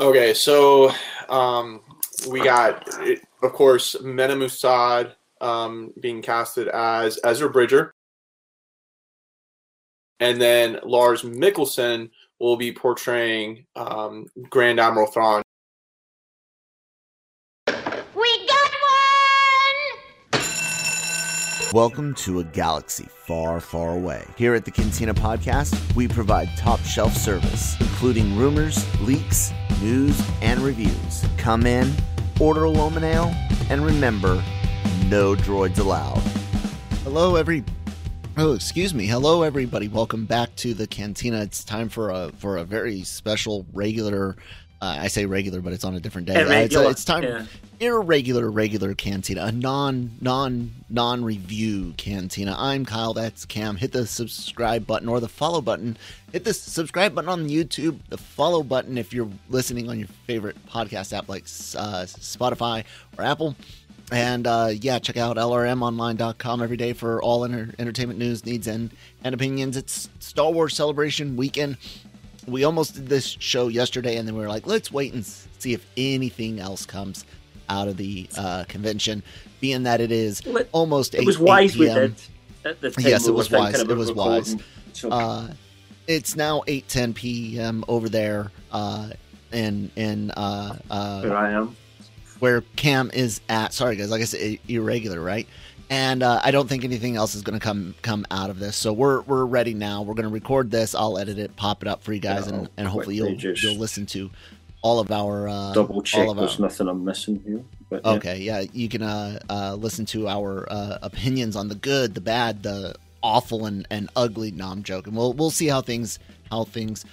Okay, so um, we got, of course, Mena Massoud um, being casted as Ezra Bridger. And then Lars Mikkelsen will be portraying um, Grand Admiral Thrawn. We got one! Welcome to a galaxy far, far away. Here at the Cantina Podcast, we provide top shelf service, including rumors, leaks, news, and reviews. Come in, order a Lomin Ale, and remember, no droids allowed. Hello, every. Oh, excuse me. Hello, everybody. Welcome back to the Cantina. It's time for a for a very special regular. Uh, I say regular, but it's on a different day. Uh, it's, it's time yeah. irregular regular cantina a non non non review cantina. I'm kyle that's cam. Hit the subscribe button or the follow button. Hit the subscribe button on youtube the follow button if you're listening on your favorite podcast app like uh, spotify or apple. And uh, yeah check out lrmonline.com every day for all enter- entertainment news needs and, and opinions. It's star wars celebration weekend we almost did this show yesterday and then we were like let's wait and see if anything else comes out of the uh, convention being that it is it- almost 8, It was wise 8 we did. Yes, it was wise. It was wise. Uh, it's now 8:10 p.m. over there uh, in in uh, uh, where I am. where Cam is at. Sorry, guys. Like I said, irregular, right? And uh, I don't think anything else is going to come come out of this. So we're we're ready now. We're going to record this. I'll edit it, pop it up for you guys, Yeah, and, and hopefully you'll you'll listen to all of our uh, Double check all of there's our, nothing I'm missing here. But. Okay, yeah, you can uh, uh, listen to our uh, opinions on the good, the bad, the awful, and, and ugly. No, I'm joking. We'll we'll see how things how things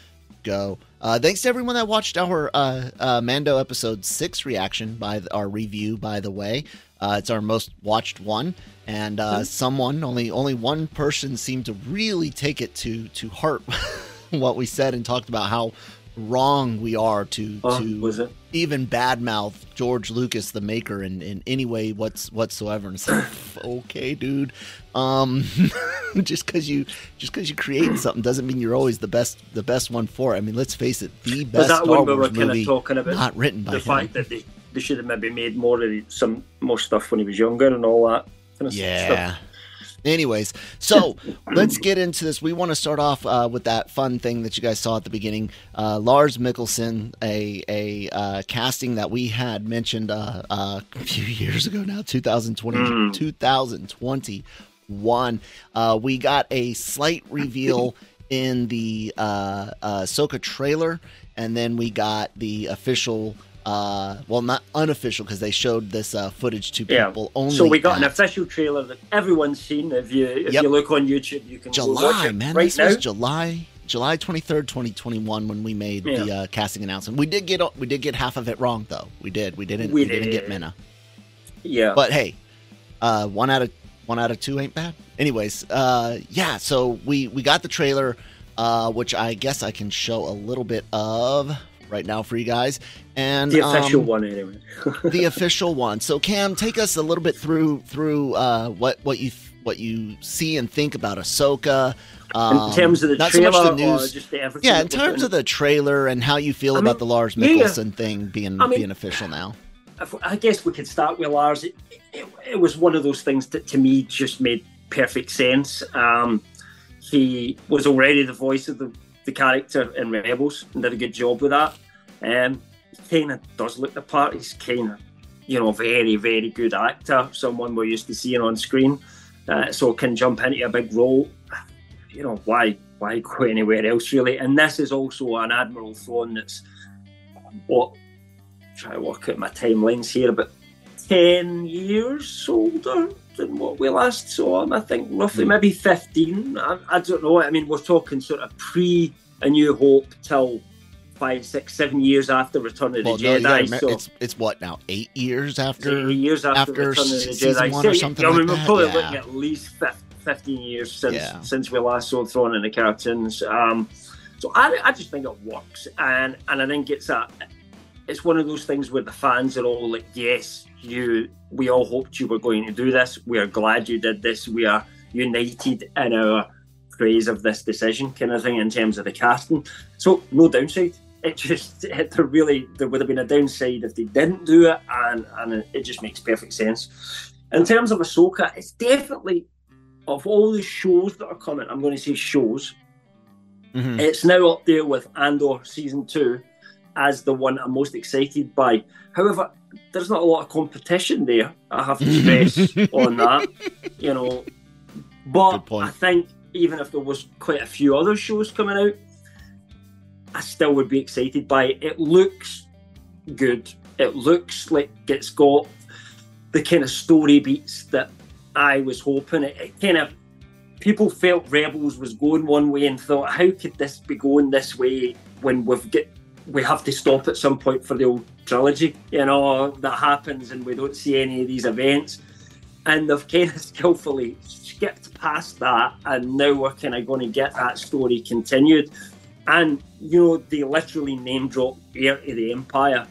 go. Uh, thanks to everyone that watched our uh, uh, Mando episode six reaction by the, our review. By the way, uh, it's our most watched one, and uh, someone only only one person seemed to really take it to to heart what we said and talked about how wrong we are to Oh, to even badmouth George Lucas, the maker, in, in any way what's whatsoever. And it's like, okay, dude, um, just because you just because you create something doesn't mean you're always the best the best one for it. I mean, let's face it, the Was best that Star when we were Wars kind of movie talking about not written by the him. fact that they, they should have maybe made more of some more stuff when he was younger and all that kind of Yeah. stuff. Anyways, so let's get into this. We want to start off uh, with that fun thing that you guys saw at the beginning. Uh, Lars Mikkelsen, a a uh, casting that we had mentioned uh, uh, a few years ago now, 2020, Mm. 2021. Uh, we got a slight reveal in the uh, uh, Soka trailer, and then we got the official. Uh, well, not unofficial because they showed this uh, footage to Yeah. people only. So we got an official trailer that everyone's seen. If you if Yep. you look on YouTube, you can July, it man. right this now. was July, July twenty third, twenty twenty one, when we made the uh, casting announcement. We did get we did get half of it wrong, though. We did. We didn't. We We, didn't get. Mena. yeah, But hey, uh, one out of one out of two ain't bad. Anyways, uh, yeah. So we we got the trailer, uh, which I guess I can show a little bit of right now for you guys. And the official um, one anyway. the official one. So Cam, take us a little bit through through uh, what what you what you see and think about Ahsoka. Um, in terms of the not so much the news. the yeah, in terms of the trailer and how you feel I about mean, the Lars yeah, yeah. Mikkelsen thing being I mean- being official now. I guess we could start with Lars. It, it, it was one of those things that to me just made perfect sense. Um, he was already the voice of the, the character in Rebels and did a good job with that. Um, kind of does look the part. He's kind of, you know, very, very good actor, someone we're used to seeing on screen. Uh, so can jump into a big role. You know, why why go anywhere else really? And this is also an Admiral Thrawn that's what try to work out my timelines here, but ten years older than what we last saw him. I think roughly Hmm. maybe fifteen. I, I don't know. I mean, we're talking sort of pre A New Hope till five, six, seven years after Return of the Well, no, gotta Jedi. remem- so it's it's what now? Eight years eight after. years after, after Return of the Jedi. one So, or something I mean, like we're that, probably yeah. looking at least fifteen years since Yeah. since we last saw Thrawn in the cartoons. Um, so I, I just think it works, and and I think it's a it's one of those things where the fans are all like, yes, you, we all hoped you were going to do this. We are glad you did this. We are united in our praise of this decision, kind of thing, in terms of the casting. So no downside. It just, it, there really, there would have been a downside if they didn't do it, and and it just makes perfect sense. In terms of Ahsoka, it's definitely of all the shows that are coming. I'm going to say shows. Mhm. It's now up there with Andor season two as the one I'm most excited by. However, there's not a lot of competition there. I have to stress on that, you know. But I think even if there was quite a few other shows coming out, I still would be excited by it. It looks good. It looks like it's got the kind of story beats that I was hoping. It, it kind of people felt Rebels was going one way and thought, how could this be going this way when we've get we have to stop at some point for the old trilogy, you know, that happens and we don't see any of these events. And they've kind of skillfully skipped past that and now we're kind of going to get that story continued. And, you know, they literally name drop Heir to the Empire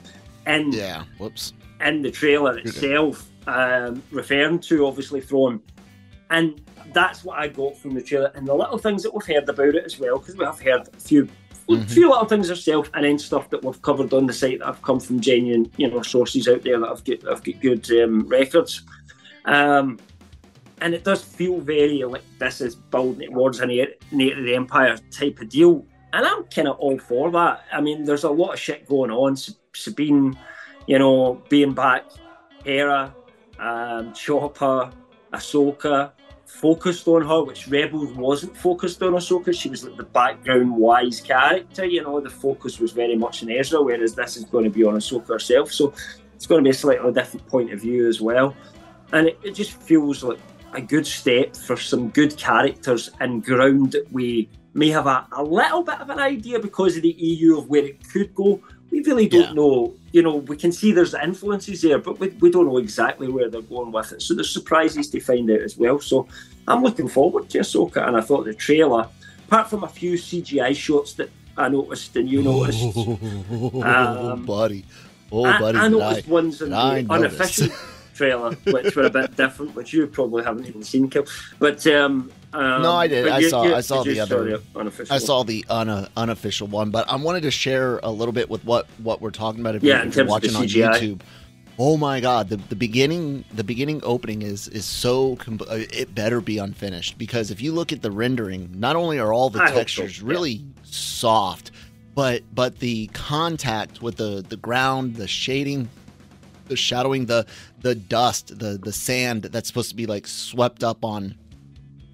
in Yeah. Whoops. in the trailer itself, um, referring to obviously Thrawn. And that's what I got from the trailer and the little things that we've heard about it as well, because we have heard a few a few little things ourselves and then stuff that we've covered on the site that have come from genuine, you know, sources out there that have got have got good um, records. Um, and it does feel very like this is building towards an heir heir to the empire type of deal. And I'm kind of all for that. I mean, there's a lot of shit going on. Sabine, you know, being back, Hera, um, Chopper, Ahsoka, focused on her, which Rebels wasn't focused on Ahsoka. She was like the background wise character, you know, the focus was very much on Ezra, whereas this is going to be on Ahsoka herself. So it's going to be a slightly different point of view as well. And it, it just feels like a good step for some good characters and ground that we may have a, a little bit of an idea because of the EU of where it could go. We really don't Yeah. know. You know, we can see there's influences there, but we, we don't know exactly where they're going with it. So there's surprises to find out as well. So I'm looking forward to Ahsoka, and I thought the trailer, apart from a few CGI shots that I noticed and you noticed, oh, Um, buddy. Oh, I, buddy. I did noticed ones in I the unofficial trailer, which were a bit different, which you probably haven't even seen, Kill. But um, um, No, I did. I you- saw- you- I saw the other- the. I saw the un- unofficial one, but I wanted to share a little bit with what what we're talking about. If, Yeah, you, if you're terms of the watching on YouTube, oh my god, the the beginning the beginning opening is is so com- uh, it better be unfinished because if you look at the rendering, not only are all the I hope so, textures yeah. really soft, but but the contact with the the ground, the shading, the shadowing, the the dust, the the sand that's supposed to be like swept up on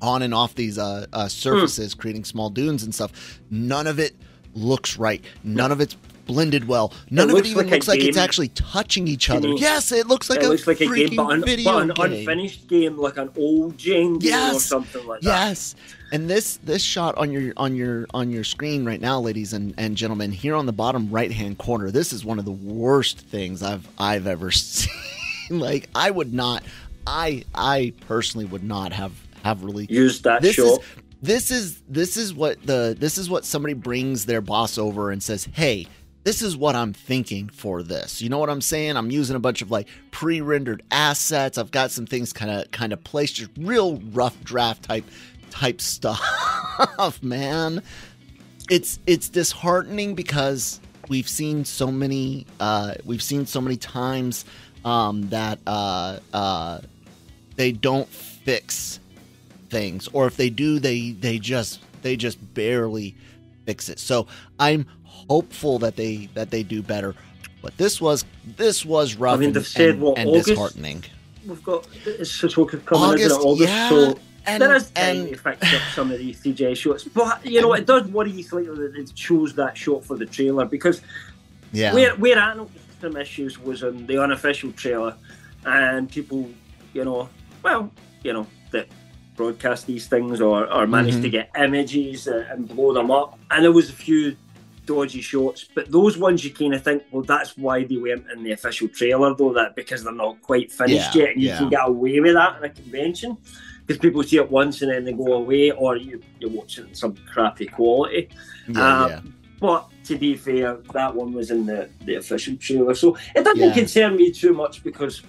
on and off these uh, uh, surfaces, creating small dunes and stuff. None of it looks right. None of it's blended well. None of it even like looks like it's actually touching each other. Yes, it looks like it a looks like a game, but, an, video but an game. unfinished game, like an old gen game or something like that. Yes. And this this shot on your on your on your screen right now, ladies and, and gentlemen, here on the bottom right hand corner, this is one of the worst things I've I've ever seen. like I would not I I personally would not have have really used that this is this is this is what the this is what somebody brings their boss over and says, "Hey, this is what I'm thinking for this." You know what I'm saying? I'm using a bunch of like pre-rendered assets. I've got some things kind of kind of placed, just real rough draft type type stuff, man. It's it's disheartening because we've seen so many uh, we've seen so many times um, that uh, uh, they don't fix things or if they do they they just they just barely fix it so i'm hopeful that they that they do better But this was this was rough I mean, and, they've said, and- what, and August? disheartening. We've got it's Sissoko coming August, isn't it? August, yeah, so and- there is time and- to fix up some of these CGI shots. But you know, it does worry you slightly that they chose that shot for the trailer because Yeah, where where I noticed some issues was in the unofficial trailer, and people, you know, well, you know, that broadcast these things or, or manage Mhm. to get images uh, and blow them up, and there was a few dodgy shots, but those ones you kind of think, well, that's why they weren't in the official trailer, though, that because they're not quite finished Yeah, yet, and you yeah. can get away with that in a convention. Because people see it once and then they go away, or you, you watch it in some crappy quality. yeah, yeah. But to be fair, that one was in the, the official trailer, so it doesn't concern me too much because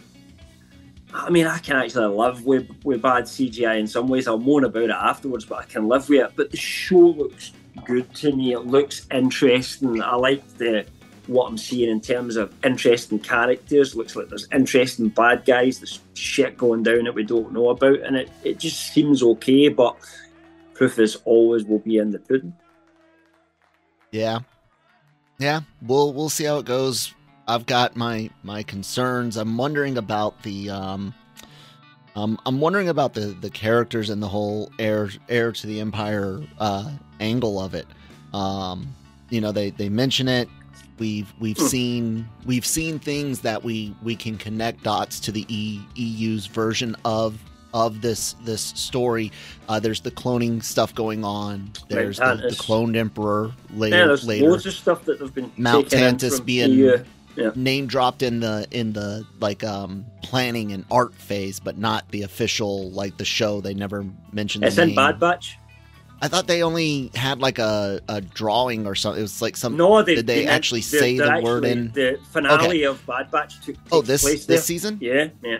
I mean I can actually live with with bad CGI in some ways. I'll moan about it afterwards, but I can live with it. But the show looks good to me. It looks interesting. I like the what I'm seeing in terms of interesting characters. Looks like there's interesting bad guys. There's shit going down that we don't know about, and it, it just seems okay. But proof is always will be in the pudding. Yeah. Yeah. We'll we'll see how it goes. I've got my my concerns. I'm wondering about the um um I'm wondering about the the characters and the whole heir heir to the empire uh angle of it. Um you know they they mention it we've we've Hmm. seen we've seen things that we we can connect dots to the e, EU's version of of this this story. Uh, there's the cloning stuff going on. There's the, the cloned emperor later. Yeah, there's later loads of stuff that they've been Mount Tantiss being- EU. Yeah. name dropped in the in the like um planning and art phase, but not the official like the show. They never mentioned. The name. Bad Batch. I thought they only had like a, a drawing or something. It was like some. No, they did they, meant- actually they're- say the word in? the finale of Bad Batch took Oh, this this there. season. Yeah, yeah.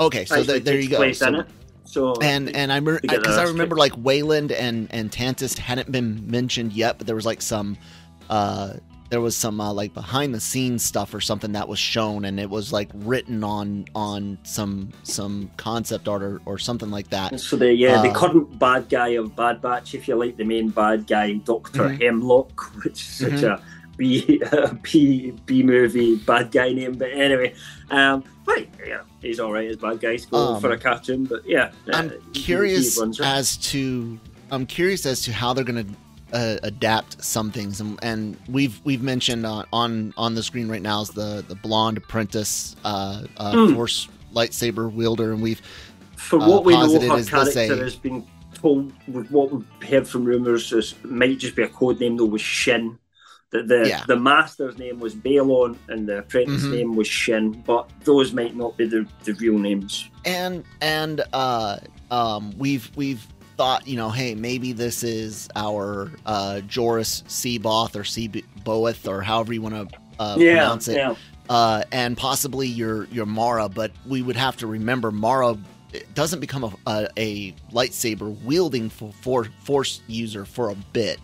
Okay, so Actually th- there you go. So-. So and and I because I ass remember like Wayland and and Tantiss hadn't been mentioned yet, but there was like some uh there was some uh, like behind the scenes stuff or something that was shown and it was like written on on some some concept art or, or something like that. So the yeah, the Uh, current bad guy of Bad Batch, if you like, the main bad guy, Doctor Mhm. Hemlock, which is such Mhm. a B B B movie bad guy name. But anyway, um, but yeah, he's all right as bad guys go Um, for a cartoon. But yeah, uh, I'm he- curious as to I'm curious as to how they're going to uh, adapt some things, and, and we've we've mentioned on, on on the screen right now is the the blonde apprentice uh, uh, Mm. force lightsaber wielder, and we've for uh, what we know, her character a- has been told with what we've heard from rumours is might just be a code name though was Shin. That the Yeah. the master's name was Baylan and the apprentice Mhm. name was Shin, but those might not be the, the real names. and and uh um we've we've thought you know hey maybe this is our uh Joruus C'baoth or Seaboeth or however you want to uh, pronounce it. yeah. uh and possibly your your Mara but we would have to remember Mara doesn't become a, a, a lightsaber wielding for, for force user for a bit.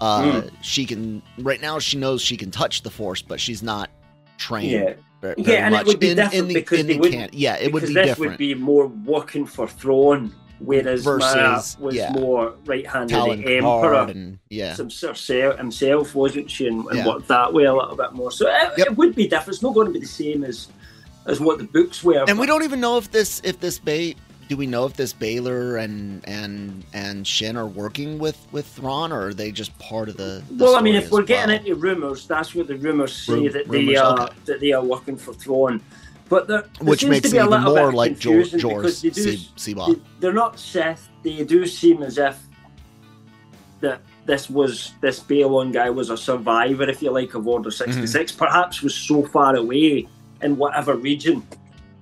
Uh Hmm. she can right now she knows she can touch the force but she's not trained Yeah, very, Yeah, very and it would be in, different in the, because the yeah it would be this different. would be more working for Thrawn, whereas Versus, was yeah. more right handed Talon the emperor. And yeah, himself, himself wasn't she, and, and Yeah. worked that way a little bit more. So it, Yep. it would be different. It's not going to be the same as as what the books were. and we don't even know if this if this Bay do we know if this Baylor and and and Shin are working with with Thrawn or are they just part of the, the well, I mean, if we're as getting into rumours, that's what the rumours say Ru- that rumours, they are okay. that they are working for Thrawn. But there, there which makes to it be a even more like Jor- confusing Joruus they do Se- they, C'baoth. they're not Sith. They do seem as if that this was this Baylan guy was a survivor, if you like, of Order 66 Mm-hmm. Perhaps was so far away in whatever region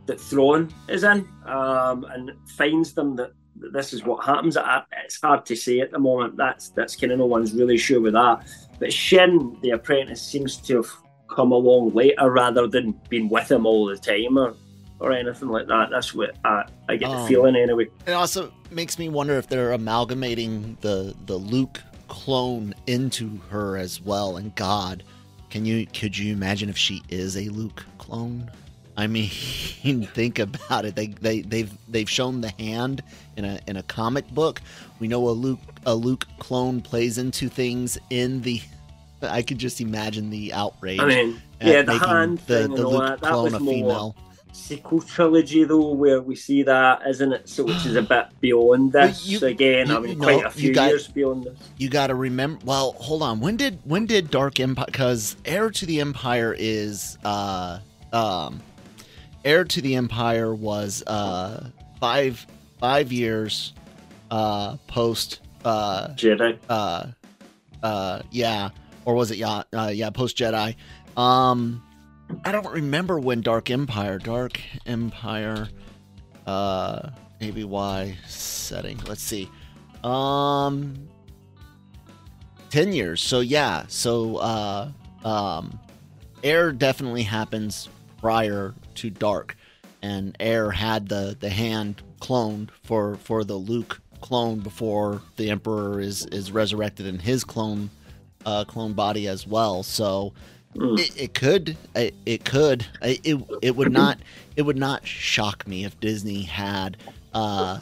that Thrawn is in, um, and finds them that, that this is what happens. It's hard to say at the moment. That's that's kind of no one's really sure with that. But Shin, the apprentice, seems to have come along later rather than being with him all the time or, or anything like that. That's what I, I get the Um, feeling anyway. It also makes me wonder if they're amalgamating the the Luke clone into her as well. And God, can you could you imagine if she is a Luke clone? I mean, think about it. They they they've they've shown the hand in a in a comic book. We know a Luke a Luke clone plays into things in the I could just imagine the outrage. I mean, yeah, the hand the, thing the and all that. That clone was a more female. sequel trilogy though, where we see that, isn't it? So which is a bit beyond this. you- Again, I mean, know, quite a you few got- years beyond this. You got to remember. Well, hold on. When did when did Dark Empire? Because Heir to the Empire is uh um, Heir to the Empire was uh five five years uh post uh Jedi. uh uh yeah or was it yeah uh, yeah post Jedi. Um, I don't remember when Dark Empire Dark Empire uh ABY setting. Let's see. Um 10 years. So yeah, so uh um Heir definitely happens prior to Dark and Heir had the the hand cloned for for the Luke clone before the Emperor is is resurrected in his clone uh clone body as well. So it, it could it, it could it, it it would not it would not shock me if Disney had uh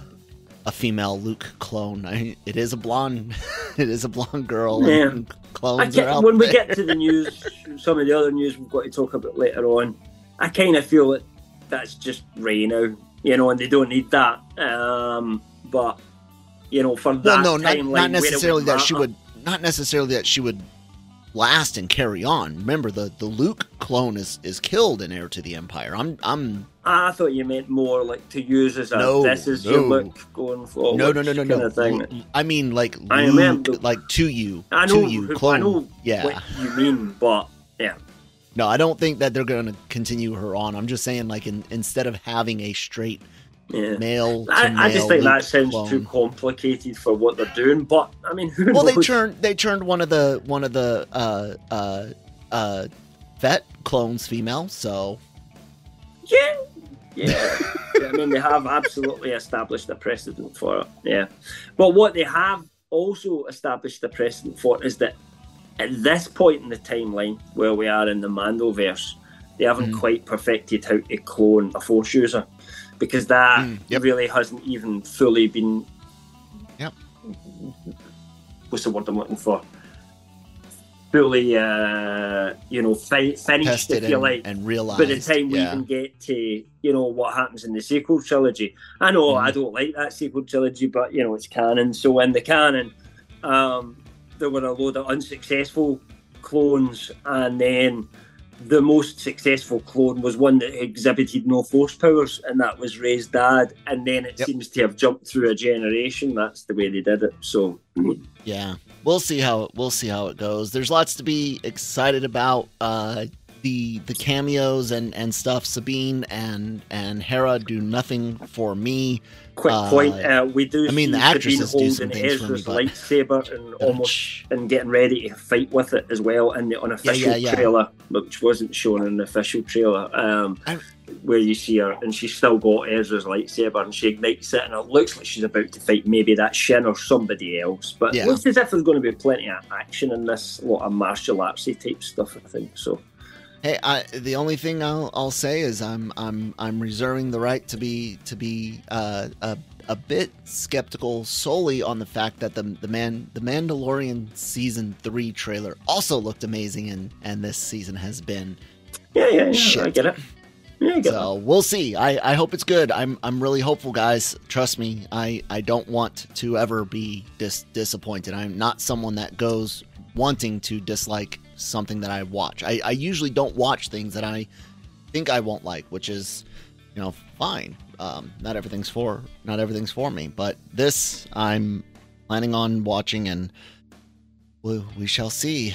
a female Luke clone. I, it is a blonde. it is a blonde girl. Yeah. Clones out when we get to the news, some of the other news we've got to talk about later on, I kind of feel that that's just Rey now, you know, and they don't need that. Um, but you know, for well, that no, not, not necessarily that she would. Not necessarily that she would last and carry on. Remember, the the Luke clone is is killed in Heir to the Empire. I'm I'm I thought you meant more like to use as a No, this is your no. look going forward. no no no no kind no. Of thing. I mean, like I Luke, remember- like to you, I know, to you, who- clone. I know yeah. what you mean, but yeah, No, I don't think that they're going to continue her on. I'm just saying, like, in, instead of having a straight yeah. male, I, I just think that sounds clone. too complicated for what they're doing. But I mean, who Well, they turned they turned one of the one of the uh uh uh vet clones female. So Yeah, yeah. Yeah, I mean, they have absolutely established a precedent for it. Yeah, but what they have also established a precedent for is that at this point in the timeline where we are in the Mandoverse, they haven't Mhm. quite perfected how to clone a Force user because that Mm, yep. really hasn't even fully been. Yep. What's the word I'm looking for? Fully, uh, you know, fi- finished, tested if you and, like and realized. by the time we yeah. even get to you know what happens in the sequel trilogy i know Mhm. i don't like that sequel trilogy but you know it's canon so in the canon um there were a load of unsuccessful clones and then the most successful clone was one that exhibited no force powers and that was rey's dad and then it Yep. seems to have jumped through a generation that's the way they did it so Yeah, we'll see how we'll see how it goes. There's lots to be excited about. Uh, the the cameos and and stuff. Sabine and and Hera do nothing for me. quick Uh, point uh, we do I mean, the actresses Sabine do holding me, Ezra's but- lightsaber and almost and getting ready to fight with it as well in the unofficial yeah, yeah. trailer, which wasn't shown in the official trailer, um, I- where you see her and she's still got Ezra's lightsaber and she ignites it and it looks like she's about to fight maybe that Shin or somebody else. But Yeah. it looks as if there's going to be plenty of action in this, a lot of martial artsy type stuff, I think. So Hey, I, the only thing I'll, I'll say is I'm I'm I'm reserving the right to be to be uh, a a bit skeptical solely on the fact that the the man the Mandalorian season three trailer also looked amazing and and this season has been yeah, yeah, yeah I get it. Yeah, so we'll see. I, I hope it's good. I'm I'm really hopeful, guys. Trust me. I, I don't want to ever be dis- disappointed. I'm not someone that goes wanting to dislike something that I watch. I, I usually don't watch things that I think I won't like, which is you know fine. Um, not everything's for not everything's for me, but this I'm planning on watching, and we, we shall see.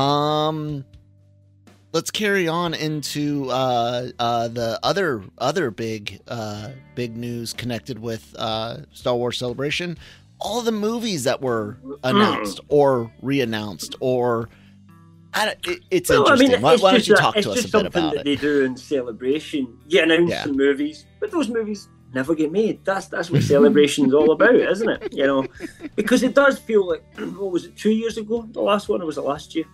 Um, let's carry on into uh, uh, the other other big uh, big news connected with uh, Star Wars Celebration. All the movies that were announced or re-announced or I it, it's Well, I interesting. mean, why, it's why don't you talk it's to us a bit something about that it? they do in celebration. You announce Yeah. the movies, but those movies never get made. That's that's what celebration's all about, isn't it? You know, because it does feel like what was it two years ago? The last one, or was it last year?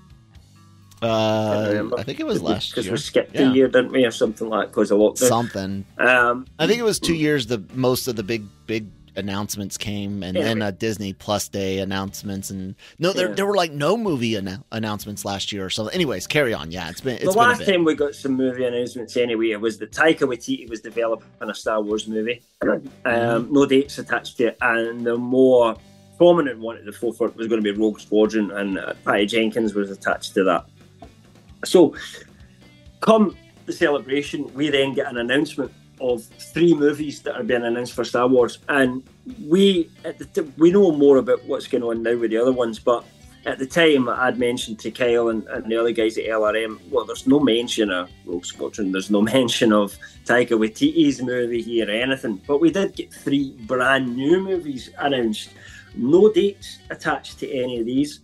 Uh. I think it was last because year. we skipped Yeah. a year, didn't we, or something like because of lockdown. Something. Um, I think it was two years. The most of the big big announcements came, and Yeah. then uh, Disney Plus Day announcements, and no, there Yeah. there were like no movie annou- announcements last year or something. Anyways, carry on. Yeah, it's been it's the been a last time we got some movie announcements anyway, it was that Taika Waititi was developing a Star Wars movie. Mm-hmm. Um, no dates attached to it, and the more prominent one at the forefront was going to be Rogue Squadron, and uh, Patty Jenkins was attached to that. So, come the celebration, we then get an announcement of three movies that are being announced for Star Wars, and we t- we know more about what's going on now with the other ones, but at the time I'd mentioned to Kyle and, and the other guys at LRM, well, there's no mention of Rogue Squadron, there's no mention of Taika Waititi's movie here or anything, but we did get three brand new movies announced. No dates attached to any of these.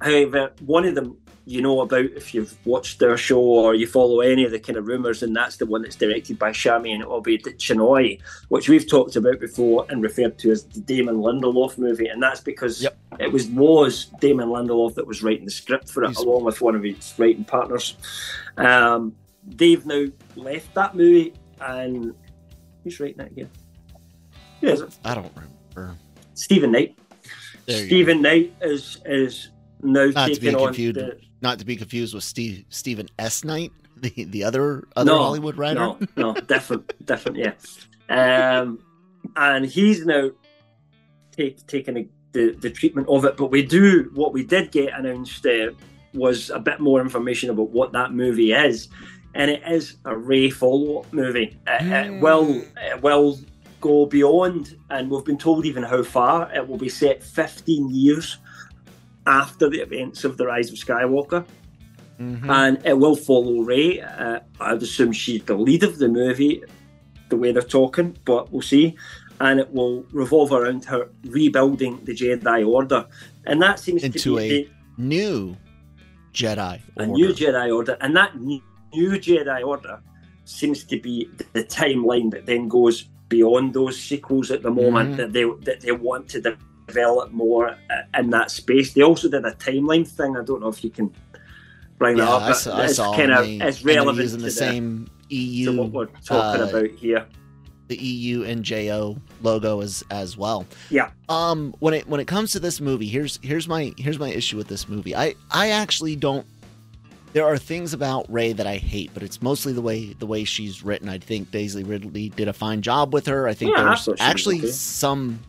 However, one of them you know about if you've watched their show or you follow any of the kind of rumours, and that's the one that's directed by Sharmeen Obaid-Chinoy, which we've talked about before and referred to as the Damon Lindelof movie, and that's because Yep. it was was Damon Lindelof that was writing the script for it, He's- along with one of his writing partners. Um, they've now left that movie, and who's writing it again? Who is it? I don't remember. Stephen Knight. Stephen Knight is is Not to be on confused, the, not to be confused with Steve Stephen S. Knight, the the other other Hollywood writer. No, no, definitely, different, yeah. Um, and he's now take, taking the, the, the treatment of it. But we do what we did get announced uh, was a bit more information about what that movie is, and it is a Rey follow up movie. It, it Mm. will it will go beyond, and we've been told even how far. It will be set 15 years after the events of the Rise of Skywalker Mhm. and it will follow Rey. Uh, I'd assume she's the lead of the movie, the way they're talking, but we'll see. And it will revolve around her rebuilding the Jedi Order, and that seems Into to be a the- New Jedi a Order. new Jedi Order, and that new new Jedi Order seems to be the timeline that then goes beyond those sequels at the moment Mhm. that they that they want to develop more uh, in that space. They also did a timeline thing. I don't know if you can bring that up. I saw, I it's saw kind of it's relevant using to the same EU, to what we're talking uh, about here. the EU and JO logo as as well. Yeah. Um, when it when it comes to this movie, here's here's my here's my issue with this movie. I I actually don't. There are things about Rey that I hate, but it's mostly the way the way she's written. I think Daisy Ridley did a fine job with her. I think Yeah, there's thought she was actually okay. some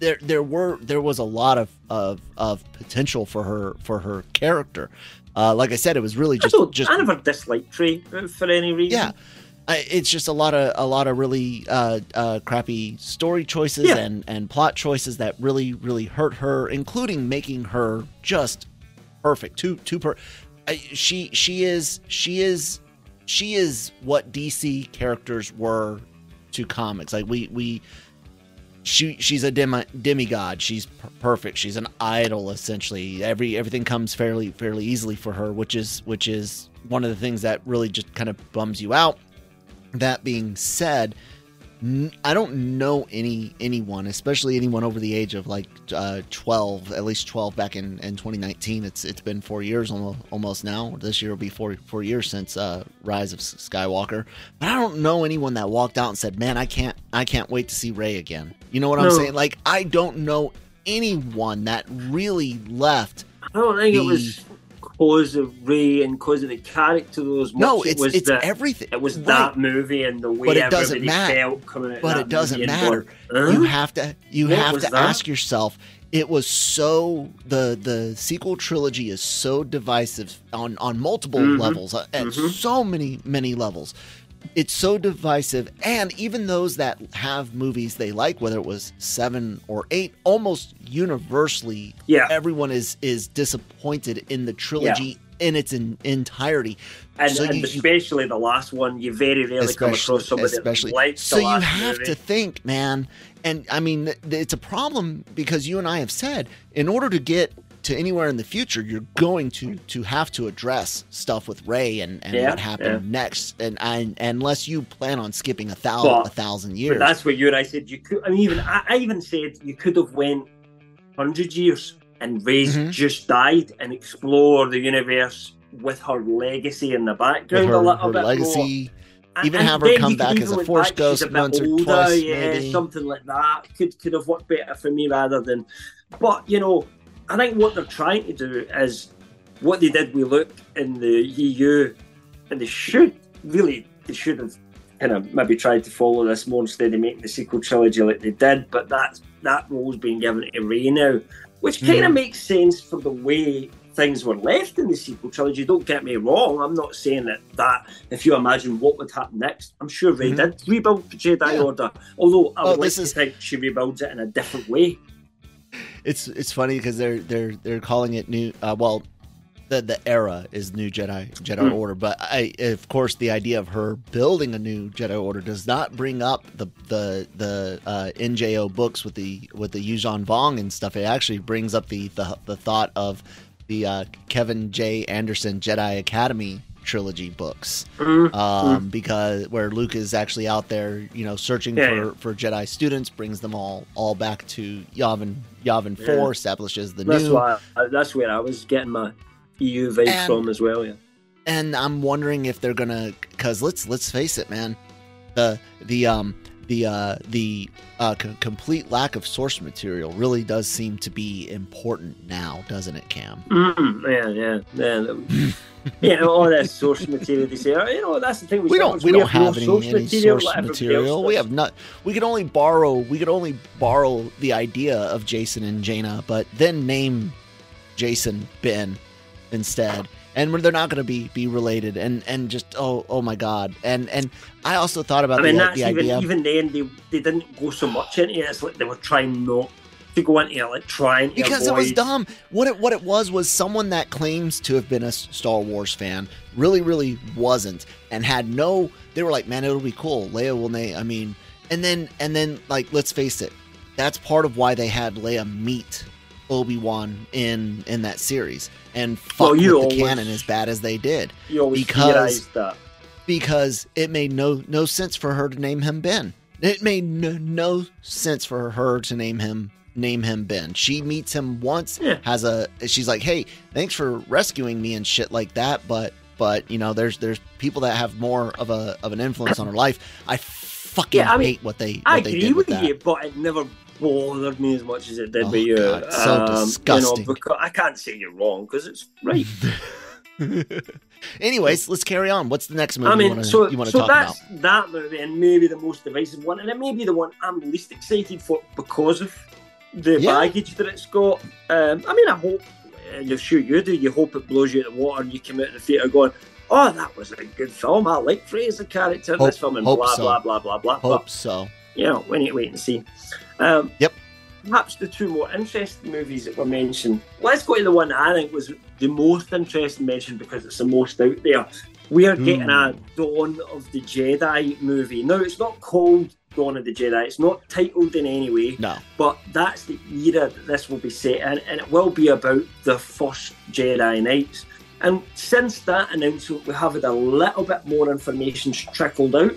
there there were there was a lot of of of potential for her for her character. Uh, like I said, it was really just don't, just I never disliked Trey for any reason. yeah I, it's just a lot of a lot of really uh, uh, crappy story choices Yeah. and and plot choices that really really hurt her including making her just perfect too too per I, she she is she is she is what dc characters were to comics like we we she she's a demi, demigod. She's per- perfect. She's an idol essentially. Every everything comes fairly fairly easily for her which is which is one of the things that really just kind of bums you out. That being said i don't know any anyone especially anyone over the age of like uh, 12 at least 12 back in, in 2019 it's it's been four years almost, now. This year will be four four years since uh, rise of skywalker. But i don't know anyone that walked out and said man i can't i can't wait to see rey again. You know what i'm saying? Like i don't know anyone that really left I don't think The- it was because of Ray and because of the character much. No, it was it's the, everything. It was Right. that movie and the way But it doesn't everybody matter. felt coming out. but of it doesn't movie matter. going, You have to you What have to that? ask yourself. It was so the the sequel trilogy is so divisive on on multiple Mhm. levels uh, at Mhm. so many many levels. It's so divisive, and even those that have movies they like, whether it was seven or eight, almost universally, Yeah. everyone is is disappointed in the trilogy in its in, entirety. And, So and you- you- especially the last one, you very rarely come across somebody especially that likes so you have movie. to think man and i mean it's a problem because you and i have said in order to get to anywhere in the future you're going to to have to address stuff with rey and, and Yeah, what happened yeah. next and I, unless you plan on skipping a thousand But- a thousand years that's what you and I said. You could. I mean, even I, I even said you could have went hundred years and Rey's Mhm. just died and explore the universe with her legacy in the background her, a little bit legacy And- even and have her come back as a Force ghost a once or older, twice, yeah, maybe. something like that could could have worked better for me rather than. But you know, I think what they're trying to do is what they did with Luke in the EU, and they should really they should have kind of maybe tried to follow this more instead of making the sequel trilogy like they did. But that role's been given to Rey now, which kind of makes sense for the way things were left in the sequel trilogy. Don't get me wrong. I'm not saying that that if you imagine what would happen next, I'm sure Rey Mhm. did rebuild the Jedi Yeah. Order. Although I Oh, would like this to think she rebuilds it in a different way. It's it's funny because they're they're they're calling it new uh, well the the era is new jedi jedi Hmm. order but i of course the idea of her building a new jedi order does not bring up the the the uh, njo books with the with the yuzhan vong and stuff it actually brings up the the, the thought of the uh, kevin j anderson jedi academy trilogy books Mm. um, because where Luke is actually out there, you know, searching Yeah, for, yeah. for Jedi students, brings them all all back to Yavin Yavin Yeah. Four, establishes the That's new. why I, that's where I was getting my EU vibes And- from as well. Yeah. And I'm wondering if they're gonna, because let's let's face it, man, the the um the uh the uh c- complete lack of source material really does seem to be important now, doesn't it, Cam? Mm, yeah, yeah, yeah. yeah, all that source material they say. You know, that's the thing. we don't sometimes we don't have have any, source any material source material. We have not. We could only borrow. We could only borrow the idea of Jacen and Jaina, but then name Jacen Ben instead. And they're not going to be be related. And and just oh oh my god. And and I also thought about I mean, the, that's the even idea. even then they they didn't go so much into it. It's like they were trying not to go into it, like trying to because it was dumb. What it what it was was someone that claims to have been a Star Wars fan really really wasn't and had no. They were like, man, it'll be cool. Leia will name. I mean, and then and then like let's face it, that's part of why they had Leia meet Obi Wan in in that series and fuck Well, you with the canon as bad as they did You always because- because it made no no sense for her to name him Ben. It made no, no sense for her to name him name him Ben. She meets him once, Yeah. has a she's like, "Hey, thanks for rescuing me and shit like that." But but you know, there's there's people that have more of a of an influence on her life. I fucking Yeah, I mean, hate what they what I they agree did with, with you, but it never bothered me as much as it did Oh, with you. God, so disgusting. You know, because I can't say you're wrong because it's right. Anyways, let's carry on. What's the next movie I mean, you want to so you want to so talk that's about? that movie, and maybe the most divisive one, and it may be the one I'm least excited for because of the Yeah. baggage that it's got. Um, I mean, I hope, and you're sure you do. You hope it blows you out the water, and you come out of the theatre going, "Oh, that was a good film. I like Fraser character in Hope- this film," and blah so. blah blah blah blah. Hope But so. you know, we need to wait and see. Um, Yep. Perhaps the two more interesting movies that were mentioned. Let's go to the one I think was the most interesting mentioned because it's the most out there. We are getting a Dawn of the Jedi movie. Now, it's not called Dawn of the Jedi. It's not titled in any way, No. but that's the era that this will be set in, and it will be about the first Jedi Knights. And since that announcement, we have had a little bit more information trickled out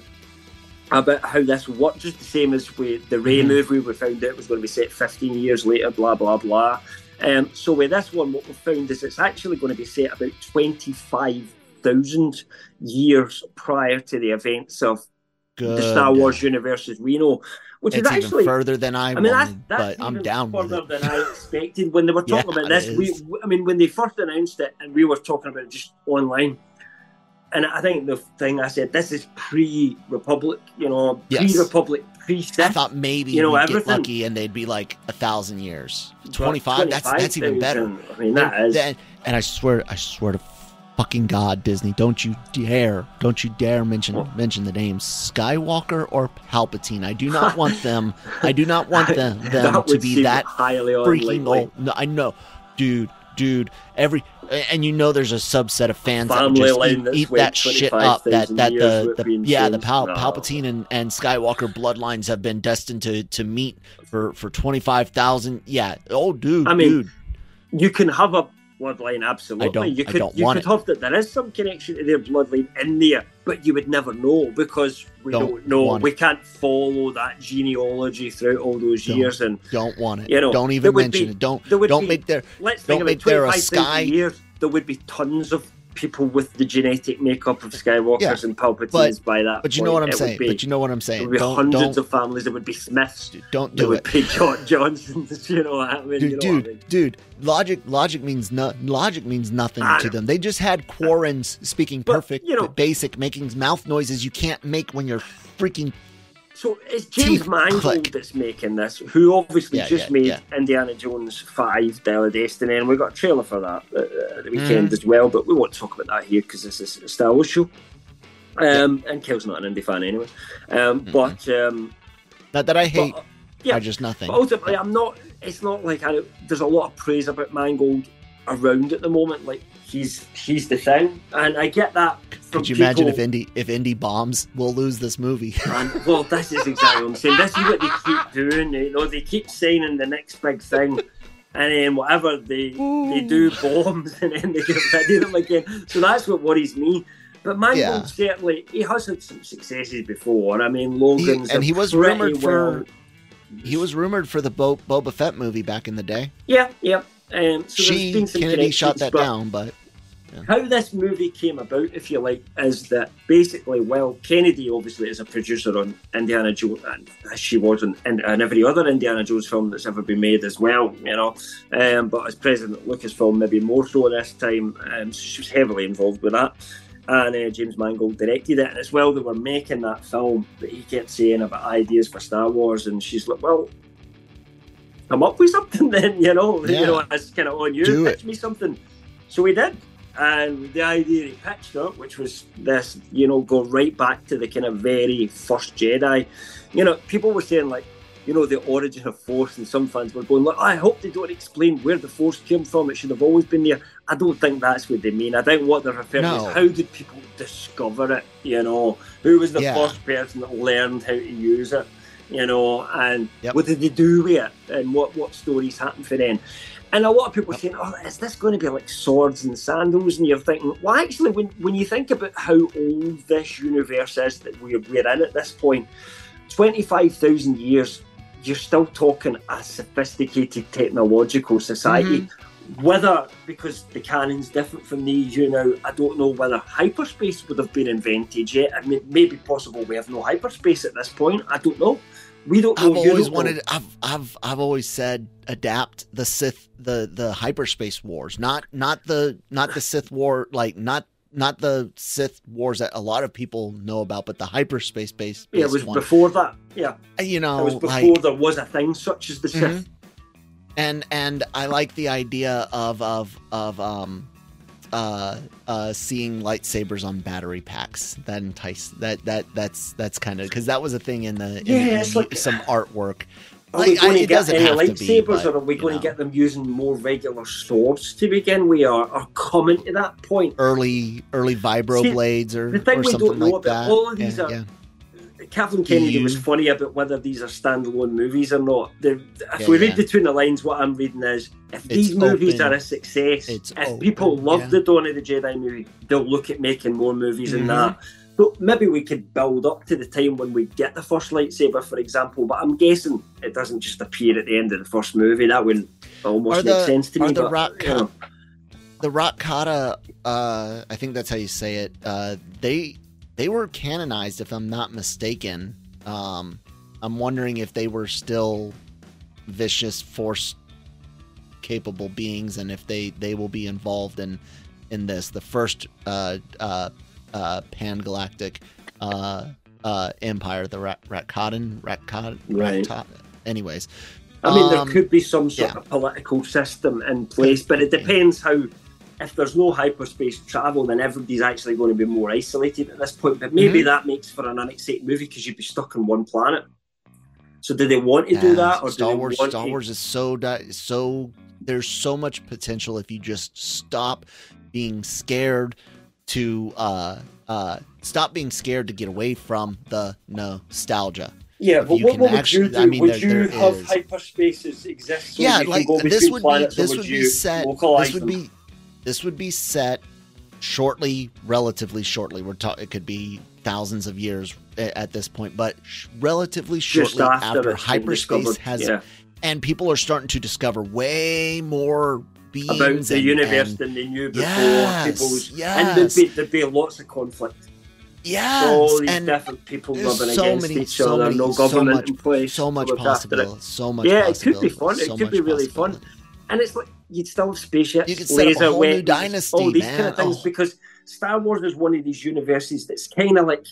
about how this worked, just the same as with the Rey Mhm. movie. We found out it was going to be set 15 years later, blah, blah, blah. Um, so with this one, what we found is it's actually going to be set about 25,000 years prior to the events of good. the Star Wars universe as we know, which It's is actually. further than I, I mean, that's, that's but I'm even down with further than I expected when they were talking Yeah, about this. We. I mean, when they first announced it, and we were talking about it just online, and I think the thing I said, this is pre-Republic, you know, pre-Republic, I pre-Sith. thought maybe you know, we'd get lucky and they'd be like a thousand years. But Twenty five. That's that's even better. I mean, that is. And, and I swear, I swear to fucking God, Disney, don't you dare, don't you dare mention mention the names Skywalker or Palpatine. I do not want them. I do not want them them to be that highly freaking old. No, I know, dude, dude. Every and you know there's a subset of fans that just eat, eat that shit up. That that the, the yeah the. Pal- No. Palpatine and, and Skywalker bloodlines have been destined to to meet for for twenty five thousand. Yeah. Oh, dude, I mean, dude. You can have a bloodline, absolutely. I don't- you could you want could it. have that there is some connection to their bloodline in there, but you would never know because we Don't don't, know. We can't follow that genealogy throughout all those Don't. years. And Don't want it. You know, don't even mention be- it. Don't would don't be- make their let's Don't think make about there a sky- years. There would be tons of people with the genetic makeup of Skywalkers Yeah, and Palpatines but- by that. But you know what I'm It saying. Be, But you know what I'm there saying. would be Don't hundreds don't of families. There would be Smiths. don't do would it. be John Johnsons. You know what I mean? Dude, you know what I dude, mean? dude, logic, logic means no, logic means nothing I to know. them. They just had Quarrens speaking But, perfect, you know- but basic, making mouth noises you can't make when you're freaking. So it's James Teeth Mangold click. that's making this, who obviously Yeah, just yeah, made yeah. Indiana Jones 5 Dial of Destiny, and we got a trailer for that uh, uh, the weekend Mm. as well, but we won't talk about that here because this is a Star Wars show. Um, And Kel's not an indie fan anyway. Um, But, um, Not that I hate, but, yeah, I just nothing. but ultimately, I'm not. It's not like I, there's a lot of praise about Mangold around at the moment. Like he's he's the thing, and I get that. From Could you imagine if people- indie if indie bombs? We'll lose this movie. And well, this is exactly what I'm saying. This is what they keep doing. You know, they keep signing the next big thing, and then whatever they they do bombs, and then they get rid of them again. So that's what worries me. But Mangold Yeah. certainly he has had some successes before. I mean, He- Logan's and he was pretty rumored for he was rumored for the Bo- Boba Fett movie back in the day. yeah, yeah. Um, so she Kennedy shot that down, but How this movie came about, if you like, is that basically, well, Kennedy obviously is a producer on Indiana Jones, and she was on and, and every other Indiana Jones film that's ever been made as well, you know. Um, but as President Lucasfilm, maybe more so this time, um, so she was heavily involved with that. And uh, James Mangold directed it, and as well, they were making that film but he kept saying about ideas for Star Wars, and she's like, well. Come up with something then, you know. Yeah. You know, it's kind of on you. Do Pitch me something. So we did. And the idea he pitched up, which was this, you know, go right back to the kind of very first Jedi. You know, people were saying like, you know, the origin of Force, and some fans were going like, I hope they don't explain where the Force came from. It should have always been there. I don't think that's what they mean. I think what they're referring No. to is how did people discover it? You know, who was the Yeah. first person that learned how to use it? You know, and Yep. what did they do with it? And what what stories happened for them? And a lot of people are saying, "Oh, is this going to be like swords and sandals?" And you're thinking, "Well, actually, when when you think about how old this universe is that we're we're in at this point, twenty five thousand years, you're still talking a sophisticated technological society." Mm-hmm. Whether because the canon's different from these, you know, I don't know whether hyperspace would have been invented yet. I mean, maybe possible we have no hyperspace at this point. I don't know. We don't know. I've always wanted. I've I've I've always said adapt the Sith the the hyperspace wars, not not the not the Sith war, like not not the Sith wars that a lot of people know about, but the hyperspace based. Yeah, it was one. before that. Yeah, You know, it was before like there was a thing such as the Sith. Mhm. and and I like the idea of of of um uh uh seeing lightsabers on battery packs that entice that that that's that's kind of because that was a thing in the in, Yeah, in like- some artwork Are we Like, going I- to it get doesn't any have to be, lightsabers, but, or are we going to get them using more regular swords to begin with, or, or coming to that point? early early vibro See, blades or, the thing or we something don't know like about that all of these yeah, are- yeah. Kathleen Kennedy was funny about whether these are standalone movies or not. The, if Yeah, we read yeah. between the lines, what I'm reading is if these movies open. are a success, It's if people love yeah. the Dawn of the Jedi movie, they'll look at making more movies Mhm. than that. But maybe we could build up to the time when we get the first lightsaber, for example. But I'm guessing it doesn't just appear at the end of the first movie. That wouldn't almost Are make the- sense to me. the but, rock you know. the Rakata uh i think that's how you say it uh they they were canonized, if I'm not mistaken. Um, I'm wondering if they were still vicious, force capable beings, and if they they will be involved in in this the first uh, uh, uh, pan galactic uh, uh, empire, the Rat Rakatan, Rakatan, Right. Rakata- Anyways, I mean, Um, there could be some sort yeah. of political system in place, but it depends how. If there's no hyperspace travel, then everybody's actually going to be more isolated at this point. But maybe Mm-hmm. that makes for an unexciting movie because you'd be stuck on one planet. So, do they want to do that, or Star Wars? Star to- Wars is so di- so. There's so much potential if you just stop being scared to uh uh stop being scared to get away from the nostalgia. Yeah, but you what, can what would actually- you do? I mean, would there- you there have is- hyperspaces exist? So yeah, like this would be this would be set. This would them? be this would be set shortly, relatively shortly. We're talking. It could be thousands of years at this point, but sh- relatively shortly after, after, it's been hyperspace has yeah. and people are starting to discover way more beings about the and- universe and- than they knew before. Yes, People's, And there'd be, there'd be lots of conflict. yes, all these and different people rubbing so against many- each so other, many- no so government much- in place. so much possible, so much. Yeah, it could be fun. It could be really fun. And it's like you'd still have spaceships, You could set up a laser whole new dynasty, all these man. kind of things. Oh. Because Star Wars is one of these universes that's kind of like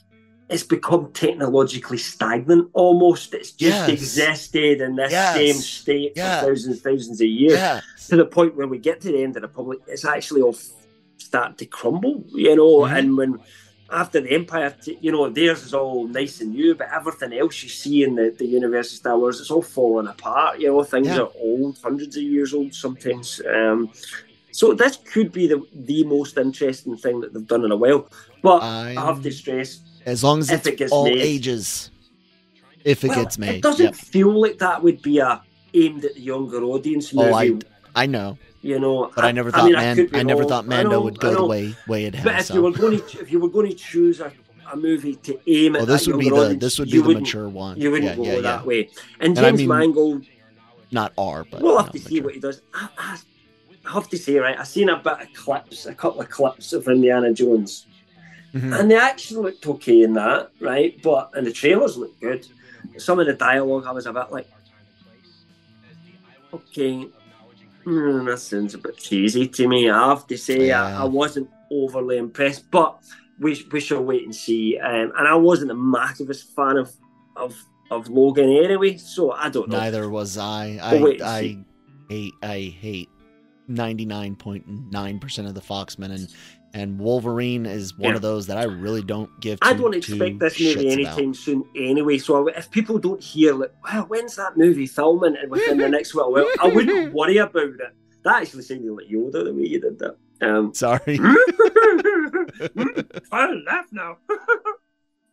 it's become technologically stagnant almost. It's just Yes. existed in this Yes. same state Yeah. for thousands, thousands of years Yeah, to the point where we get to the end of the Republic, it's actually all starting to crumble, you know. Mhm. And when after the Empire, you know, theirs is all nice and new, but everything else you see in the, the universe of Star Wars, it's all falling apart. You know, things Yeah. are old, hundreds of years old sometimes. Um, so this could be the the most interesting thing that they've done in a while. But I have I'm- to stress, as long as If it's it gets all made. ages. If it well, gets made, it doesn't Yep. feel like that would be a aimed at the younger audience movie. Oh, I, I know, you know, but I, never thought mean, Man, be I, never wrong. thought Mando know, would go the way way it has. But if so. you were going to if you were going to choose a, a movie to aim at this would be the audience, this would be the mature one. You wouldn't yeah, go yeah, yeah. that way. And And I James mean- Mangold, Not R, but we'll have to see what he does. I, I, I have to say, right, I've seen a bit of clips, a couple of clips of Indiana Jones, Mhm. and the action looked okay in that, right? But and the trailers looked good. Some of the dialogue, I was a bit like, okay, hmm, that sounds a bit cheesy to me. I have to say, I, Yeah. I wasn't overly impressed, but we we shall wait and see. Um, and I wasn't the massivest fan of of of Logan anyway, so I don't know. Neither was I. Wait I I hate I hate ninety nine point nine percent of the Fox X-Men and and Wolverine is one Yeah. of those that I really don't give. I don't two expect this movie shits anytime about. soon anyway. So if people don't hear like, "Wow, when's that movie filming?" and within the next little while, I wouldn't worry about it. That actually sounded like Yoda the way you did that. Um, Sorry. I laugh now.